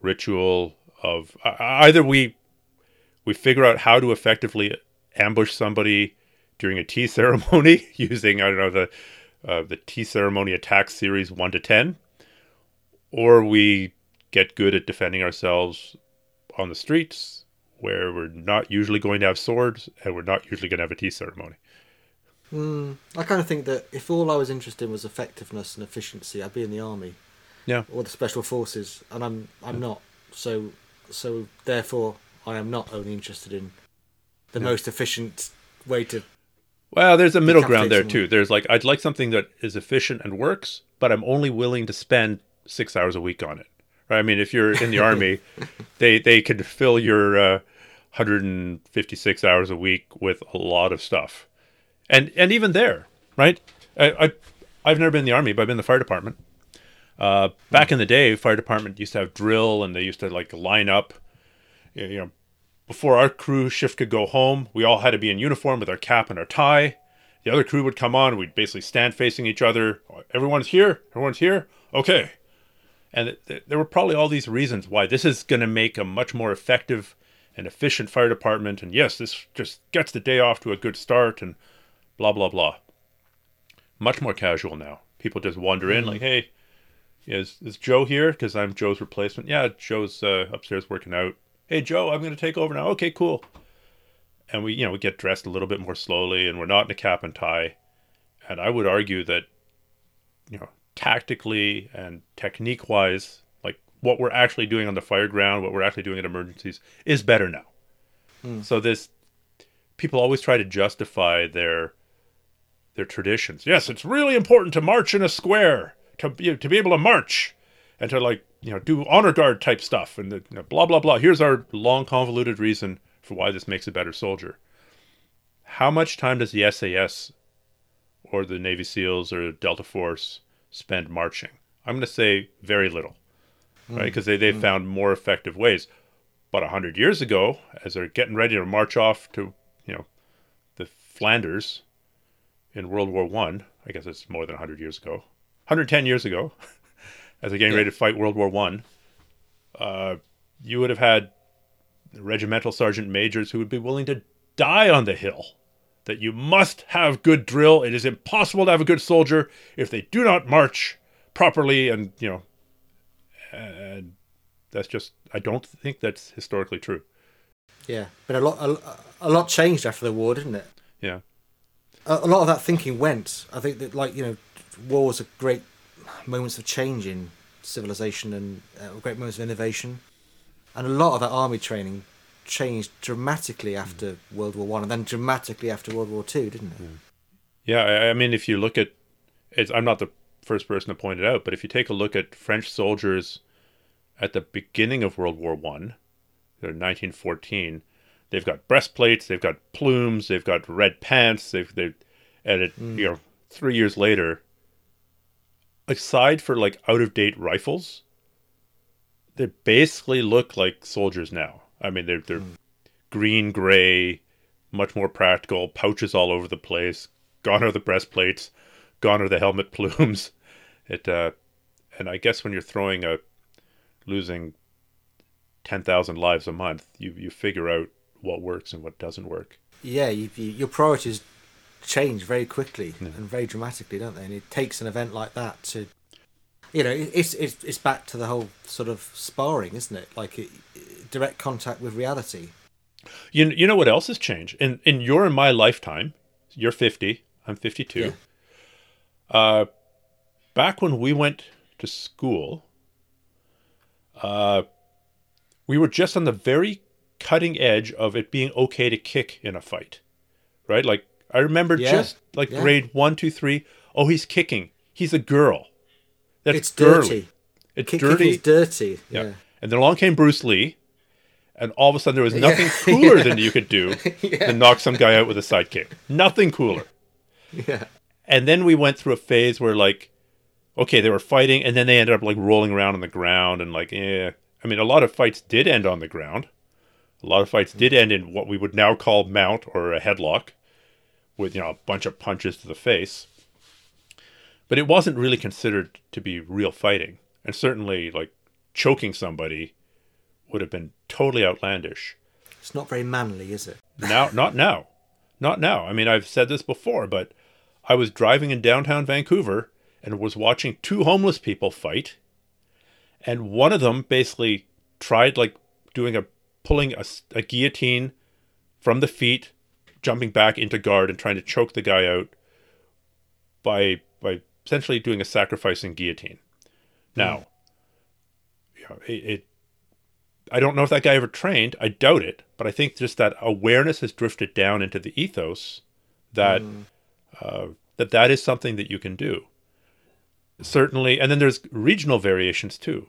ritual of uh, either we we figure out how to effectively ambush somebody during a tea [LAUGHS] ceremony using I don't know the uh, the tea ceremony attack series one to ten, or we get good at defending ourselves on the streets where we're not usually going to have swords and we're not usually going to have a tea ceremony. Mm, I kind of think that if all I was interested in was effectiveness and efficiency, I'd be in the army. Yeah. or the special forces, and I'm I'm not. So so therefore, I am not only interested in the most efficient way to. Well, there's a middle ground there too. There's like I'd like something that is efficient and works, but I'm only willing to spend six hours a week on it. I mean, if you're in the army, [LAUGHS] they they could fill your uh, 156 hours a week with a lot of stuff, and and even there, right? I, I I've never been in the army, but I've been in the fire department. Uh, back in the day, fire department used to have drill, and they used to like line up. You know, before our crew shift could go home, we all had to be in uniform with our cap and our tie. The other crew would come on. We'd basically stand facing each other. Everyone's here. Everyone's here. Okay. And th- th- there were probably all these reasons why this is going to make a much more effective and efficient fire department. And yes, this just gets the day off to a good start and blah, blah, blah. Much more casual now. People just wander in like, hey, is, is Joe here? Because I'm Joe's replacement. Yeah, Joe's uh, upstairs working out. Hey, Joe, I'm going to take over now. Okay, cool and we you know we get dressed a little bit more slowly and we're not in a cap and tie and i would argue that you know tactically and technique wise like what we're actually doing on the fire ground what we're actually doing at emergencies is better now. Hmm. So this people always try to justify their their traditions. Yes it's really important to march in a square to be, to be able to march and to like you know do honor guard type stuff and the, you know, blah blah blah. Here's our long convoluted reason for why this makes a better soldier. How much time does the SAS or the Navy SEALs or Delta Force spend marching? I'm going to say very little, right? Because they, they found more effective ways. But a hundred years ago, as they're getting ready to march off to, you know, the Flanders in World War One, I, guess it's more than a hundred years ago, 110 years ago, [LAUGHS] as they're getting Yeah. ready to fight World War One, uh, you would have had regimental sergeant majors who would be willing to die on the hill. That you must have good drill. It is impossible to have a good soldier if they do not march properly, and you know, and that's just I don't think that's historically true. Yeah, but a lot a, a lot changed after the war, didn't it? Yeah, a, a lot of that thinking went. I think that, like you know, wars are great moments of change in civilization and uh, great moments of innovation, and a lot of that army training changed dramatically mm. after World War One, and then dramatically after World War Two, didn't it? yeah. I, I mean, if you look at, it's I'm not the first person to point it out, but if you take a look at French soldiers at the beginning of World War One, they're 1914. They've got breastplates, they've got plumes, they've got red pants. They've they, and it mm. you know three years later, aside for like out of date rifles, they basically look like soldiers now. I mean, they're they're green gray, much more practical. Pouches all over the place. Gone are the breastplates. Gone are the helmet [LAUGHS] plumes. It uh, and I guess when you're throwing a losing ten thousand lives a month, you you figure out what works and what doesn't work. Yeah, you, you, your priorities change very quickly and very dramatically, don't they? And it takes an event like that to, you know, it's it's it's back to the whole sort of sparring, isn't it? Like it, direct contact with reality. You you know what else has changed in in your and my lifetime? You're fifty. I'm fifty two. Yeah. Uh, back when we went to school, uh, we were just on the very cutting edge of it being okay to kick in a fight, right? Like I remember Yeah. just like Yeah. grade one, two, three. Oh, he's kicking. He's a girl. That's it's girly. dirty. It's Kick, dirty. Dirty. Yeah. Yeah. And then along came Bruce Lee, and all of a sudden there was nothing cooler than you could do [LAUGHS] than knock some guy out with a sidekick. Nothing cooler. Yeah. And then we went through a phase where like, okay, they were fighting, and then they ended up like rolling around on the ground and like, eh. I mean, a lot of fights did end on the ground. A lot of fights did end in what we would now call mount or a headlock, with you know a bunch of punches to the face. But it wasn't really considered to be real fighting, and certainly like choking somebody would have been totally outlandish. It's not very manly, is it? Now, [LAUGHS] not now, not now. I mean, I've said this before, but I was driving in downtown Vancouver and was watching two homeless people fight, and one of them basically tried like doing a pulling a guillotine from the feet, jumping back into guard and trying to choke the guy out by by essentially doing a sacrificing guillotine. Now, you know, it, it I don't know if that guy ever trained. I doubt it, but I think just that awareness has drifted down into the ethos that Mm. uh, that that is something that you can do. Certainly, and then there's regional variations too.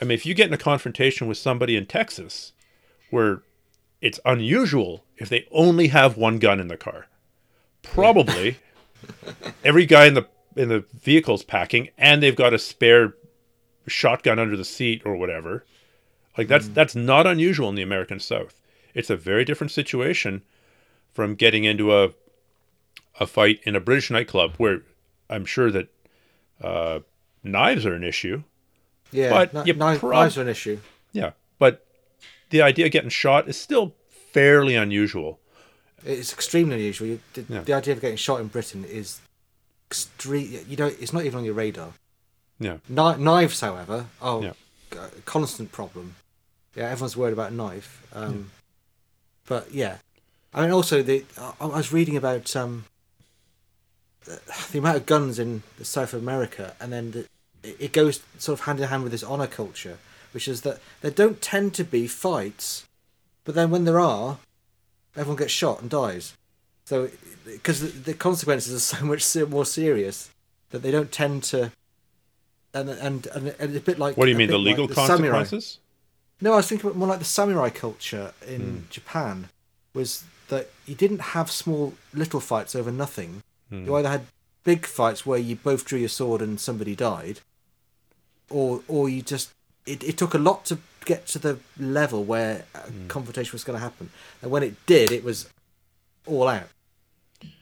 I mean, if you get in a confrontation with somebody in Texas, where it's unusual if they only have one gun in the car, probably [LAUGHS] every guy in the in the vehicle's packing, and they've got a spare shotgun under the seat or whatever. Like that's that's not unusual in the American South. It's a very different situation from getting into a a fight in a British nightclub where I'm sure that uh, knives are an issue. Yeah, But knives, prob- knives are an issue. Yeah, but the idea of getting shot is still fairly unusual. It's extremely unusual. The, Yeah. the idea of getting shot in Britain is extreme. You don't. It's not even on your radar. Yeah, Kni- knives, however, are Yeah. a constant problem. Yeah, everyone's worried about a knife. Um, But yeah, I mean, also the I, I was reading about um, the, the amount of guns in South America, and then the, it it goes sort of hand in hand with this honor culture, which is that there don't tend to be fights, but then when there are, everyone gets shot and dies. So, because the, the consequences are so much more serious that they don't tend to. And and and, and it's a bit like. what do you mean the bit like legal samurai. No, I was thinking about more like the samurai culture in Hmm. Japan was that you didn't have small little fights over nothing. Hmm. You either had big fights where you both drew your sword and somebody died, or or you just it, it took a lot to get to the level where a Hmm. confrontation was going to happen, and when it did, it was all out.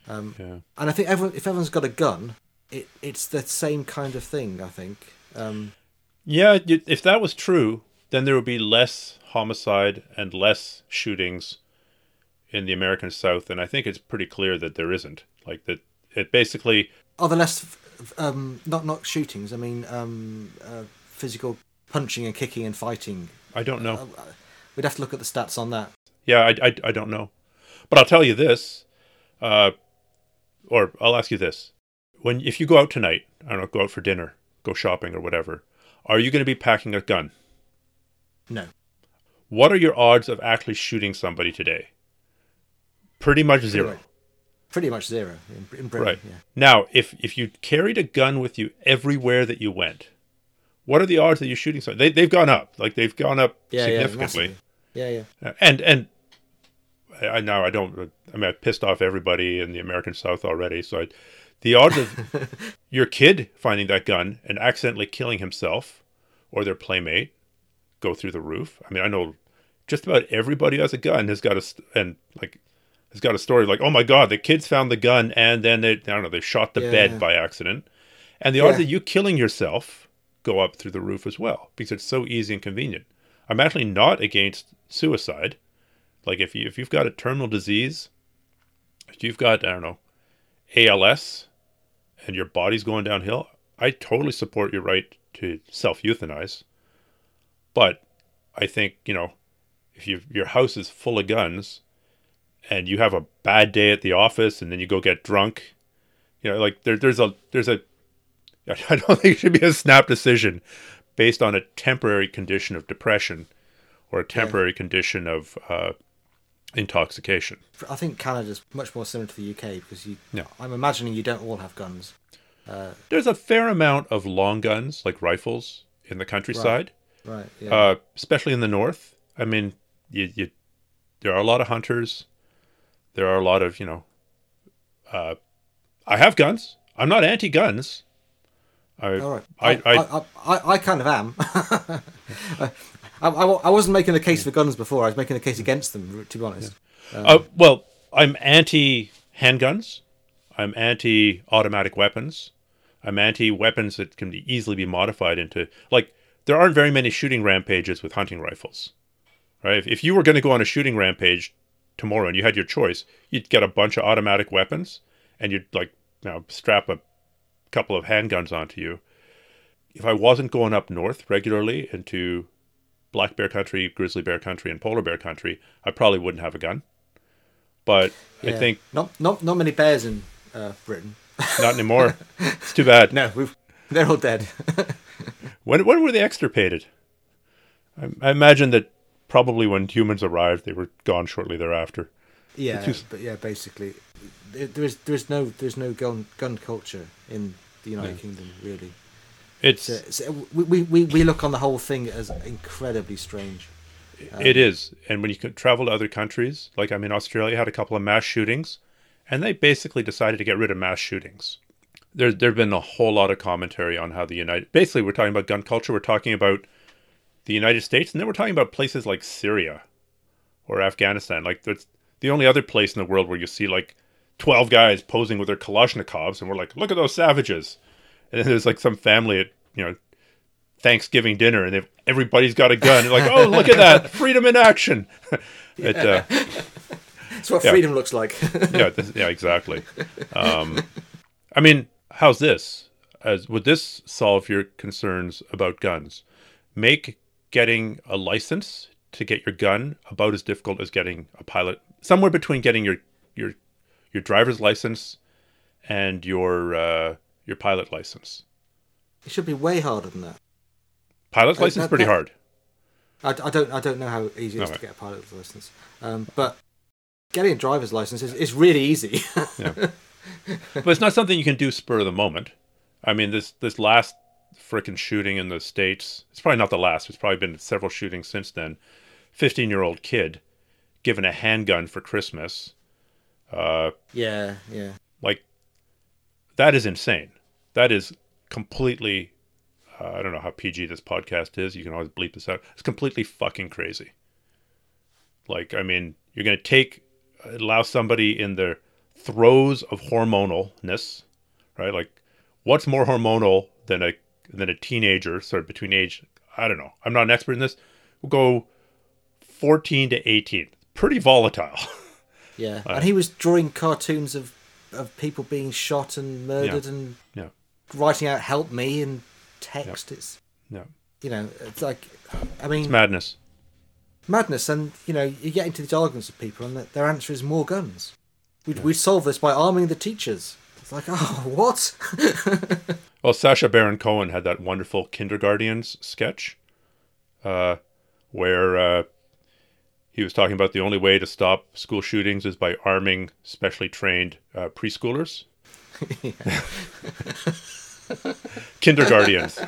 Um, Yeah. and I think everyone, if everyone's got a gun, it it's the same kind of thing. I think. Um, Yeah, if that was true, then there would be less homicide and less shootings in the American South, and I think it's pretty clear that there isn't. Like that, it basically Are there less, um, not not shootings? I mean, um, uh, physical punching and kicking and fighting. I don't know. Uh, we'd have to look at the stats on that. Yeah, I, I, I don't know. But I'll tell you this, uh, or I'll ask you this: when if you go out tonight, I don't know, go out for dinner, go shopping or whatever, are you going to be packing a gun? No, What are your odds of actually shooting somebody today? Pretty much pretty zero. much, pretty much zero in, in Britain. Right. Yeah. Now, if if you carried a gun with you everywhere that you went, what are the odds that you're shooting somebody? They they've gone up. Like they've gone up Yeah, yeah, significantly. yeah, yeah. Uh, and and I I know I don't. I mean, I pissed off everybody in the American South already. So I, the odds of [LAUGHS] your kid finding that gun and accidentally killing himself or their playmate go through the roof. I mean, I know just about everybody who has a gun has got a and like has got a story like, oh my god, the kids found the gun and then they I don't know they shot the Yeah. bed by accident, and the odds Yeah. of you killing yourself go up through the roof as well because it's so easy and convenient. I'm actually not against suicide. Like if you if you've got a terminal disease, if you've got I don't know, ALS, and your body's going downhill, I totally support your right to self euthanize. But I think you know, if you your house is full of guns, and you have a bad day at the office, and then you go get drunk, you know, like there, there's a there's a [LAUGHS] I don't think it should be a snap decision based on a temporary condition of depression or a temporary condition of uh, intoxication. I think Canada's much more similar to the UK because you. Yeah. I'm imagining you don't all have guns. Uh, There's a fair amount of long guns, like rifles, in the countryside, right. Yeah. uh, especially in the north. I mean, you, you, there are a lot of hunters. There are a lot of, you know, uh, I have guns. I'm not anti-guns. I, right. I, I, I, I, I kind of am. [LAUGHS] [LAUGHS] I, I, I wasn't making a case for guns before. I was making a case against them, to be honest. Uh, well, I'm anti handguns. I'm anti automatic weapons. I'm anti weapons that can be easily be modified into like there aren't very many shooting rampages with hunting rifles, right? If, if you were going to go on a shooting rampage tomorrow and you had your choice, you'd get a bunch of automatic weapons and you'd like you know strap a couple of handguns onto you. If I wasn't going up north regularly into black bear country, grizzly bear country, and polar bear country, I probably wouldn't have a gun. But I think not not not many bears in uh, Britain. not anymore. it's too bad. [LAUGHS] No, we've, they're all dead. [LAUGHS] When when were they extirpated? I, I imagine that probably when humans arrived, they were gone shortly thereafter. Yeah, Just- but yeah, basically, there there is there is no there's no gun gun culture in the United Yeah. Kingdom really. It's So, so we, we, we look on the whole thing as incredibly strange. Um, it is, and when you travel to other countries, like I mean, Australia had a couple of mass shootings, and they basically decided to get rid of mass shootings. There, there've been a whole lot of commentary on how the United. Basically, we're talking about gun culture. We're talking about the United States, and then we're talking about places like Syria or Afghanistan. Like, there's the only other place in the world where you see like twelve guys posing with their Kalashnikovs, and we're like, look at those savages. And then there's like some family at you know Thanksgiving dinner, and they've, everybody's got a gun. And like, oh, look at that, [LAUGHS] freedom in action. [LAUGHS] it, uh, That's what Yeah. freedom looks like. [LAUGHS] yeah, this, yeah, exactly. Um, I mean, how's this? As would this solve your concerns about guns? Make getting a license to get your gun about as difficult as getting a pilot. Somewhere between getting your your your driver's license and your uh, your pilot license. it should be way harder than that. Pilot Uh, license that- pretty that- hard. I, I don't I don't know how easy it is Alright. to get a pilot's license, um, but getting a driver's license is, is really easy. [LAUGHS] but it's not something you can do spur of the moment. I mean, this this last frickin' shooting in the states. It's probably not the last. It's probably been several shootings since then. Fifteen year old kid given a handgun for Christmas. Uh, yeah, yeah. like that is insane. That is completely. Uh, I don't know how PG this podcast is. You can always bleep this out. It's completely fucking crazy. Like, I mean, you're going to take, allow somebody in their throes of hormonalness, right? Like, what's more hormonal than a than a teenager, sort of between age, I don't know. I'm not an expert in this. We'll go 14 to 18. Pretty volatile. [LAUGHS] Yeah, Right. and he was drawing cartoons of of people being shot and murdered and yeah. Writing out "help me" in text. It's Yeah. you know, it's like, I mean, It's madness. madness. And you know, you get into these arguments with people, and their answer is more guns. We'd, we'd solve this by arming the teachers. It's like, [LAUGHS] oh, what? [LAUGHS] Well, Sacha Baron Cohen had that wonderful Kinderguardians sketch, uh, where uh, he was talking about the only way to stop school shootings is by arming specially trained uh, preschoolers. [LAUGHS] Kinderguardians.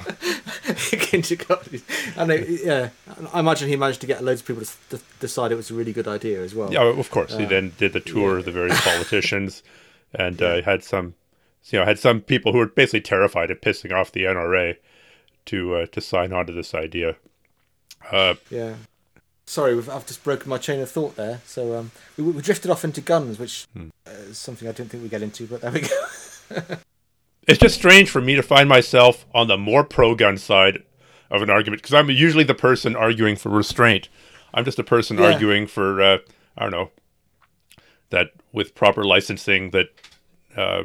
[LAUGHS] Kindergarten. I know. Yeah, I imagine he managed to get loads of people to, to decide it was a really good idea as well. Yeah, of course. he Uh, then did the tour of the various politicians, [LAUGHS] and uh, had some, you know, had some people who were basically terrified of pissing off the NRA to uh, to sign on to this idea. Uh, Yeah. Sorry, we've, I've just broken my chain of thought there. So um, we, we drifted off into guns, which Hmm. uh, is something I didn't think we'd get into, but there we go. It's just strange for me to find myself on the more pro gun side of an argument because I'm usually the person arguing for restraint. I'm just a person Yeah. arguing for uh, I don't know that with proper licensing that uh,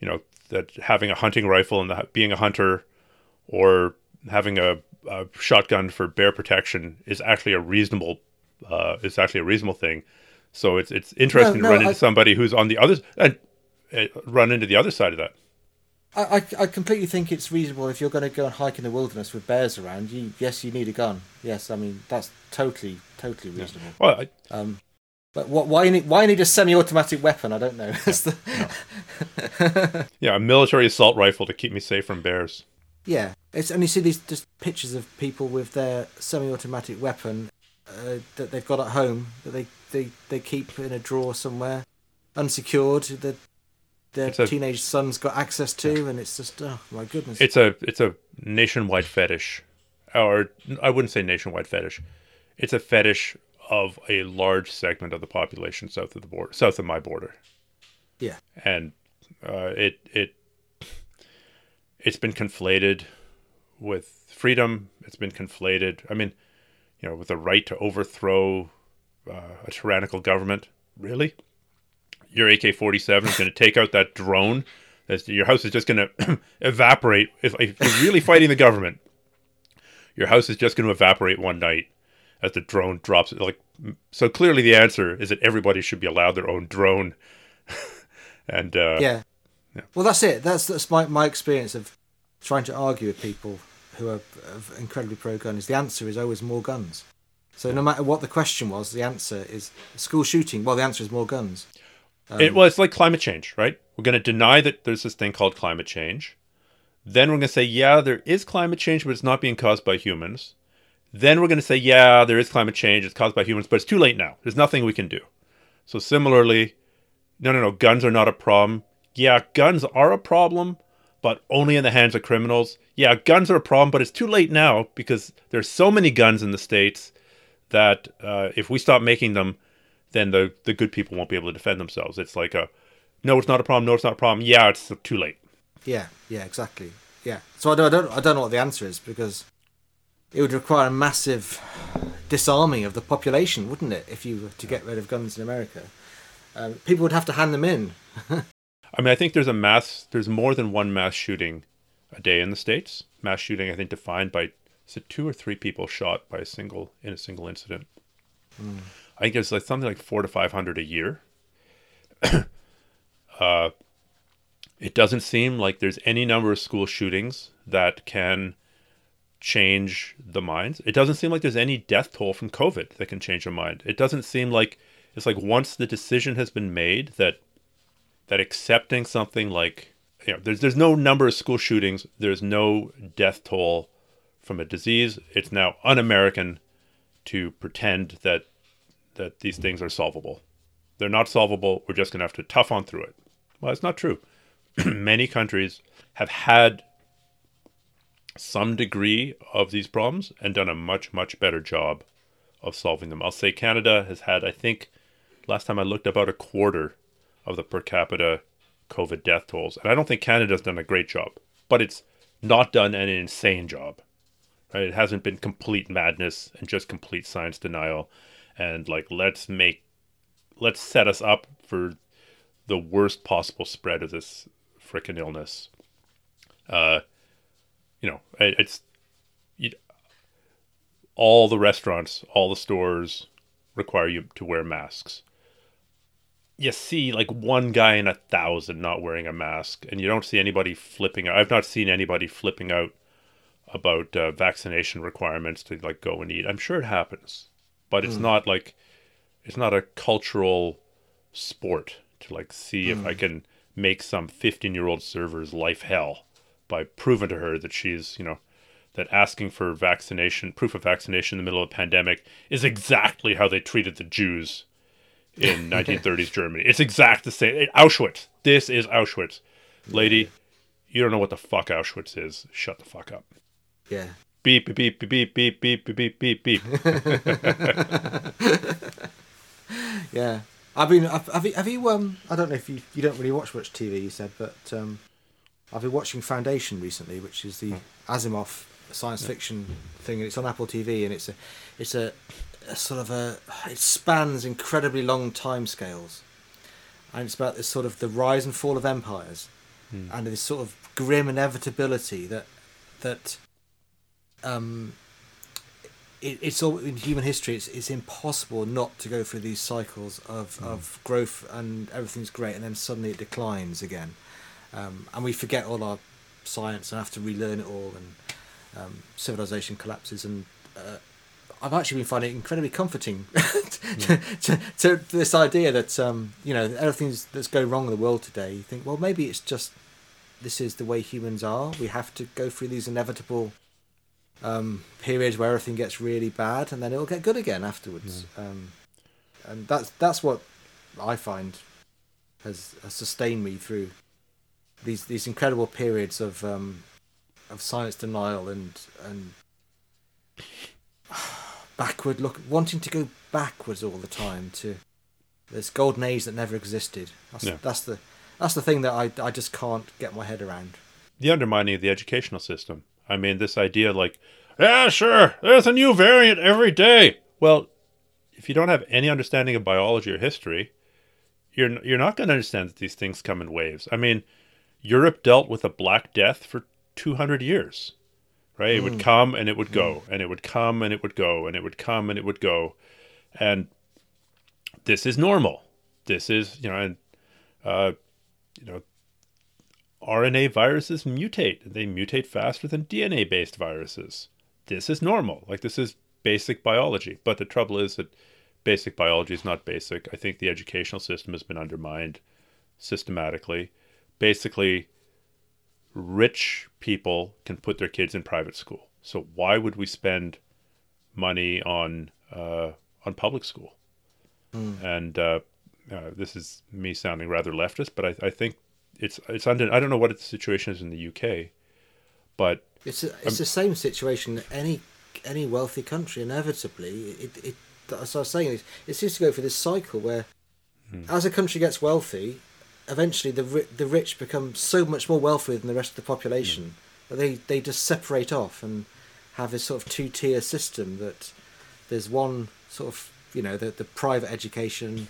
you know that having a hunting rifle and the, being a hunter or having a, a shotgun for bear protection is actually a reasonable uh, is actually a reasonable thing. So it's it's interesting no, to run into I- somebody who's on the other and run into the other side of that. I, I, I completely think it's reasonable if you're going to go and hike in the wilderness with bears around. You yes, you need a gun. Yes, I mean that's totally totally reasonable. Well, I, Um, but what, why need why need a semi-automatic weapon? I don't know. [LAUGHS] That's the- [LAUGHS] Yeah, a military assault rifle to keep me safe from bears. yeah, it's and you see these just pictures of people with their semi-automatic weapon uh, that they've got at home that they, they, they keep in a drawer somewhere, unsecured. That their a- teenage son's got access to, and it's just oh my goodness. It's a it's a nationwide fetish, or I wouldn't say nationwide fetish. It's a fetish of a large segment of the population south of the border, south of my border, yeah, and uh, it it it's been conflated with freedom. It's been conflated. I mean, you know, with the right to overthrow uh, a tyrannical government. Really, your AK forty seven is going to take out that drone. That's, your house is just going to [CLEARS THROAT] evaporate. If, if you're really fighting the government, your house is just going to evaporate one night as the drone drops. Like, so clearly, the answer is that everybody should be allowed their own drone. [LAUGHS] and uh, yeah. Well, that's it. That's that's my my experience of trying to argue with people who are incredibly pro-gun is the answer is always more guns. So no matter what the question was, the answer is school shooting. Well, the answer is more guns. Um, it, well, it's like climate change, right? We're going to deny that there's this thing called climate change. Then we're going to say, yeah, there is climate change, but it's not being caused by humans. Then we're going to say, yeah, there is climate change, it's caused by humans, but it's too late now. There's nothing we can do. So similarly, no, no, no, guns are not a problem. Yeah, guns are a problem, but only in the hands of criminals. Yeah, guns are a problem, but it's too late now because there's so many guns in the states that uh, if we stop making them, then the the good people won't be able to defend themselves. It's like a no, it's not a problem. No, it's not a problem. Yeah, it's too late. Yeah, yeah, exactly. Yeah. So I don't, I don't, I don't know what the answer is because it would require a massive disarming of the population, wouldn't it, if you were to get rid of guns in America? Um, people would have to hand them in. [LAUGHS] I mean, I think there's a mass. There's more than one mass shooting a day in the states. Mass shooting, I think, defined by is it two or three people shot by a single in a single incident. Mm. I think it's like something like four to five hundred a year. [CLEARS THROAT] uh, it doesn't seem like there's any number of school shootings that can change the minds. It doesn't seem like there's any death toll from COVID that can change a mind. It doesn't seem like it's like once the decision has been made that that accepting something like you know there's there's no number of school shootings, there's no death toll from a disease. It's now un-American to pretend that that these things are solvable. They're not solvable. We're just going to have to tough on through it. Well, it's not true. [CLEARS THROAT] Many countries have had some degree of these problems and done a much, much better job of solving them. I'll say Canada has had, I think, last time I looked, about a quarter of the per capita COVID death tolls. And I don't think Canada's done a great job, but it's not done an insane job. Right? It hasn't been complete madness and just complete science denial and like let's make let's set us up for the worst possible spread of this freaking illness. Uh, you know, it, it's you, all the restaurants, all the stores require you to wear masks. You see like one guy in a thousand not wearing a mask, and you don't see anybody flipping out. I've not seen anybody flipping out about uh, vaccination requirements to like go and eat. I'm sure it happens, but it's mm. not like it's not a cultural sport to like see mm. if I hmm. can make some 15 year old server's life hell by proving to her that she's, you know, that asking for vaccination, proof of vaccination in the middle of a pandemic is exactly how they treated the Jews in [LAUGHS] 1930s Germany. It's exact the same. Auschwitz. This is Auschwitz. Lady, you don't know what the fuck Auschwitz is. Shut the fuck up. Yeah. Beep beep beep beep beep beep beep beep beep. beep. [LAUGHS] yeah. I mean, have, have you, have you um I don't know if you you don't really watch much TV you said, but um I've been watching Foundation recently, which is the Asimov science fiction thing, and it's on Apple TV, and it's a, it's a, a sort of a, it spans incredibly long time scales, and it's about this sort of the rise and fall of empires, hmm. and this sort of grim inevitability that, that, um, it, it's all in human history. It's it's impossible not to go through these cycles of, mm. of growth and everything's great, and then suddenly it declines again um, and we forget all our science and have to relearn it all, and um, civilization collapses. And uh, I've actually been finding it incredibly comforting [LAUGHS] to, to, to, this idea that um, you know everything that's going wrong in the world today. You think, well, maybe it's just this is the way humans are. We have to go through these inevitable um, periods where everything gets really bad, and then it'll get good again afterwards. Um, and that's that's what I find has, has sustained me through these these incredible periods of um, of science denial and and [SIGHS] backward look, wanting to go backwards all the time to this golden age that never existed. That's, yeah. that's the that's the thing that I I just can't get my head around. The undermining of the educational system. I mean, this idea like, yeah, sure, there's a new variant every day. Well, if you don't have any understanding of biology or history, you're you're not going to understand that these things come in waves. I mean, Europe dealt with a Black Death for 200 years, right? It would hmm. come and it would go, hmm. and it would come and it would go, and it would come and it would go. And this is normal. This is, you know, and, uh, you know, RNA viruses mutate. They mutate faster than DNA based viruses. This is normal. Like, this is basic biology. But the trouble is that basic biology is not basic. I think the educational system has been undermined systematically. Basically, rich people can put their kids in private school. So why would we spend money on uh, on public school? Mm. And uh, uh, this is me sounding rather leftist, but I, I think it's it's under. I don't know what the situation is in the UK, but it's a, it's um, the same situation. that Any any wealthy country inevitably it it. As I was saying, it seems to go through this cycle where, hmm. as a country gets wealthy, eventually the the rich become so much more wealthy than the rest of the population that they they just separate off and have this sort of two tier system that there's one sort of you know the the private education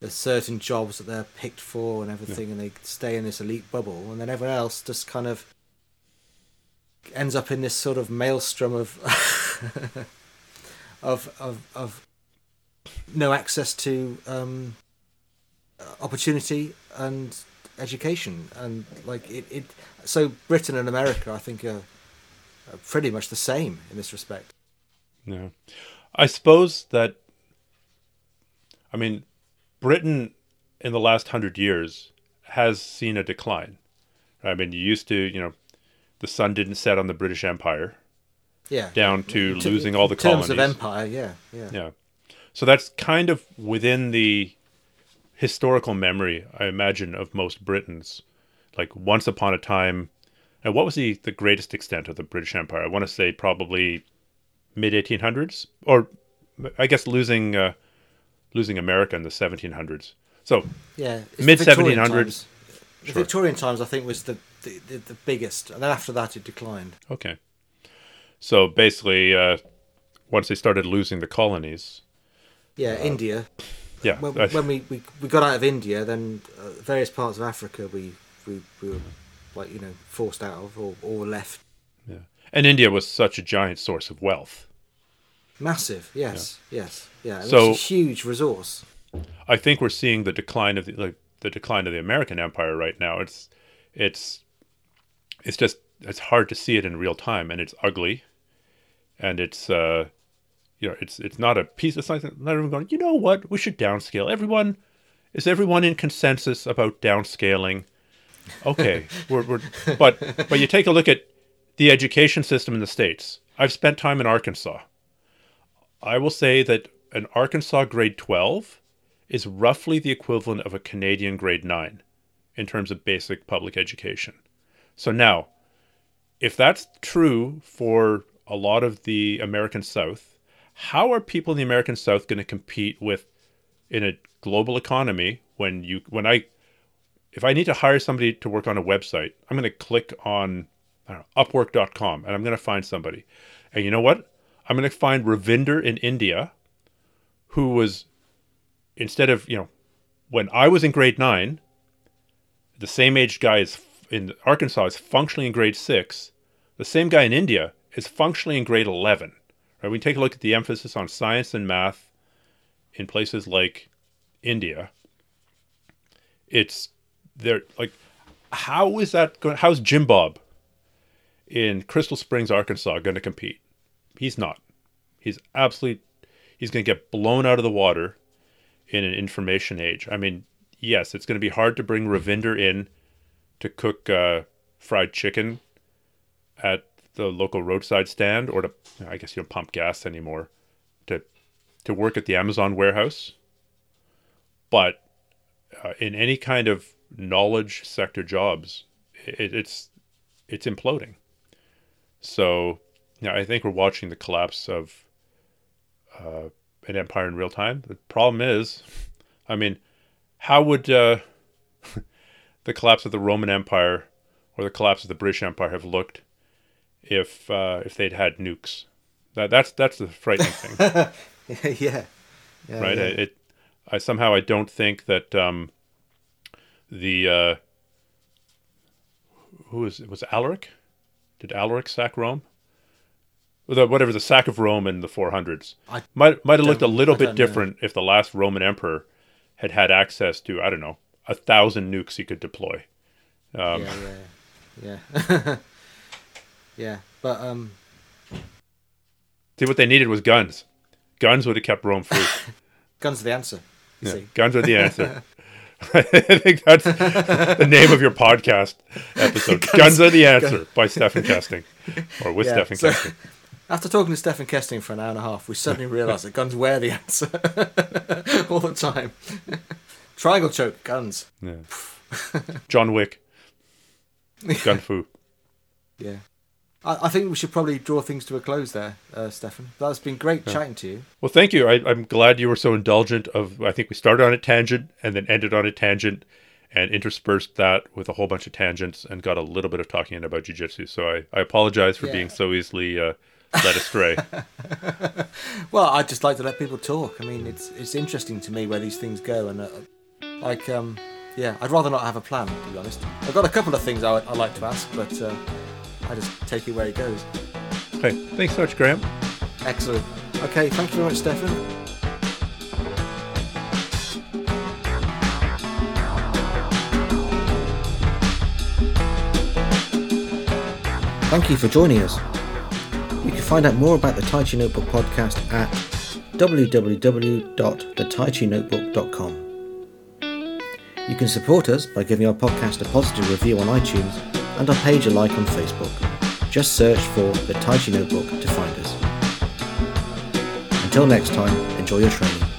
there's certain jobs that they're picked for and everything, yeah. and they stay in this elite bubble, and then everyone else just kind of ends up in this sort of maelstrom of [LAUGHS] of of of no access to um, opportunity and education, and like it, it. So Britain and America, I think, are, are pretty much the same in this respect. Yeah, I suppose that. I mean, Britain in the last hundred years has seen a decline. I mean, you used to, you know, the sun didn't set on the British Empire. Yeah. Down to losing all the colonies. terms of empire, yeah, yeah. Yeah. So that's kind of within the historical memory, I imagine, of most Britons. Like once upon a time, and what was the, the greatest extent of the British Empire? I want to say probably mid 1800s, or I guess losing uh, losing America in the 1700s. So yeah, mid 1700s. The sure. Victorian times, I think, was the, the, the, the, biggest, and then after that, it declined. Okay, so basically, uh, once they started losing the colonies. Yeah, uh, India. Yeah. When, when, we, we, we got out of India, then uh, various parts of Africa we, we we were like you know forced out of or, or left. Yeah, and India was such a giant source of wealth. Massive, yes, yeah. yes, yeah. So it's a huge resource. I think we're seeing the decline of the like, the decline of the American empire right now. It's it's it's just it's hard to see it in real time, and it's ugly, and it's uh, you know it's it's not a piece. It's not not everyone going. You know what? We should downscale. Everyone is everyone in consensus about downscaling. Okay, [LAUGHS] we're, we're but but you take a look at the education system in the states. I've spent time in Arkansas. I will say that an Arkansas grade 12 is roughly the equivalent of a Canadian grade 9 in terms of basic public education. So now, if that's true for a lot of the American South, how are people in the American South going to compete with in a global economy when you when I if I need to hire somebody to work on a website, I'm going to click on know, upwork.com and I'm going to find somebody. And you know what? I'm going to find Ravinder in India, who was, instead of, you know, when I was in grade nine, the same age guy is in Arkansas is functionally in grade six. The same guy in India is functionally in grade 11. Right? We take a look at the emphasis on science and math in places like India. It's there, like, how is that going? How's Jim Bob in Crystal Springs, Arkansas, going to compete? He's not. He's absolutely he's going to get blown out of the water in an information age. I mean, yes, it's going to be hard to bring Ravinder in to cook uh, fried chicken at the local roadside stand, or to I guess you don't pump gas anymore to to work at the Amazon warehouse. But uh, in any kind of knowledge sector jobs, it, it's it's imploding. So yeah, I think we're watching the collapse of uh, an empire in real time. The problem is, I mean, how would uh, [LAUGHS] the collapse of the Roman Empire or the collapse of the British Empire have looked if uh, if they'd had nukes? That that's that's the frightening thing. [LAUGHS] yeah. yeah. Right. Yeah. It. I somehow I don't think that um, the uh, who was was Alaric? Did Alaric sack Rome? The, whatever the sack of Rome in the 400s I might might have looked a little bit different know. if the last Roman emperor had had access to I don't know a thousand nukes he could deploy. Um, yeah, yeah. yeah, [LAUGHS] yeah. But um, See, what they needed was guns. Guns would have kept Rome free. [LAUGHS] guns are the answer. You Yeah, see. Guns are the answer. [LAUGHS] I think that's the name of your podcast episode. Guns, are the answer by Stephen Casting, or with Yeah, Stephen so- Kesting. After talking to Stephan Kesting for an hour and a half, we suddenly realised that guns were the answer [LAUGHS] all the time. [LAUGHS] Triangle choke, guns. Yeah. [LAUGHS] John Wick. Gun fu. Yeah. I, I think we should probably draw things to a close there, uh, Stephan. That's been great chatting to you. Well, thank you. I, I'm glad you were so indulgent. Of I think we started on a tangent and then ended on a tangent, and interspersed that with a whole bunch of tangents and got a little bit of talking about jujitsu. So I, I apologize for Yeah. being so easily uh, led astray. [LAUGHS] Well, I'd just like to let people talk. I mean, it's it's interesting to me where these things go, and uh, like, um, yeah, I'd rather not have a plan, to be honest. I've got a couple of things I would, I'd like to ask, but uh, I just take it where it goes. okay, thanks so much, Graham. Excellent. Okay, thank you very much, Stephan. Thank you for joining us. You can find out more about the Tai Chi Notebook podcast at www.thetaichinotebook.com. You can support us by giving our podcast a positive review on iTunes and our page a like on Facebook. Just search for the Tai Chi Notebook to find us. Until next time, enjoy your training.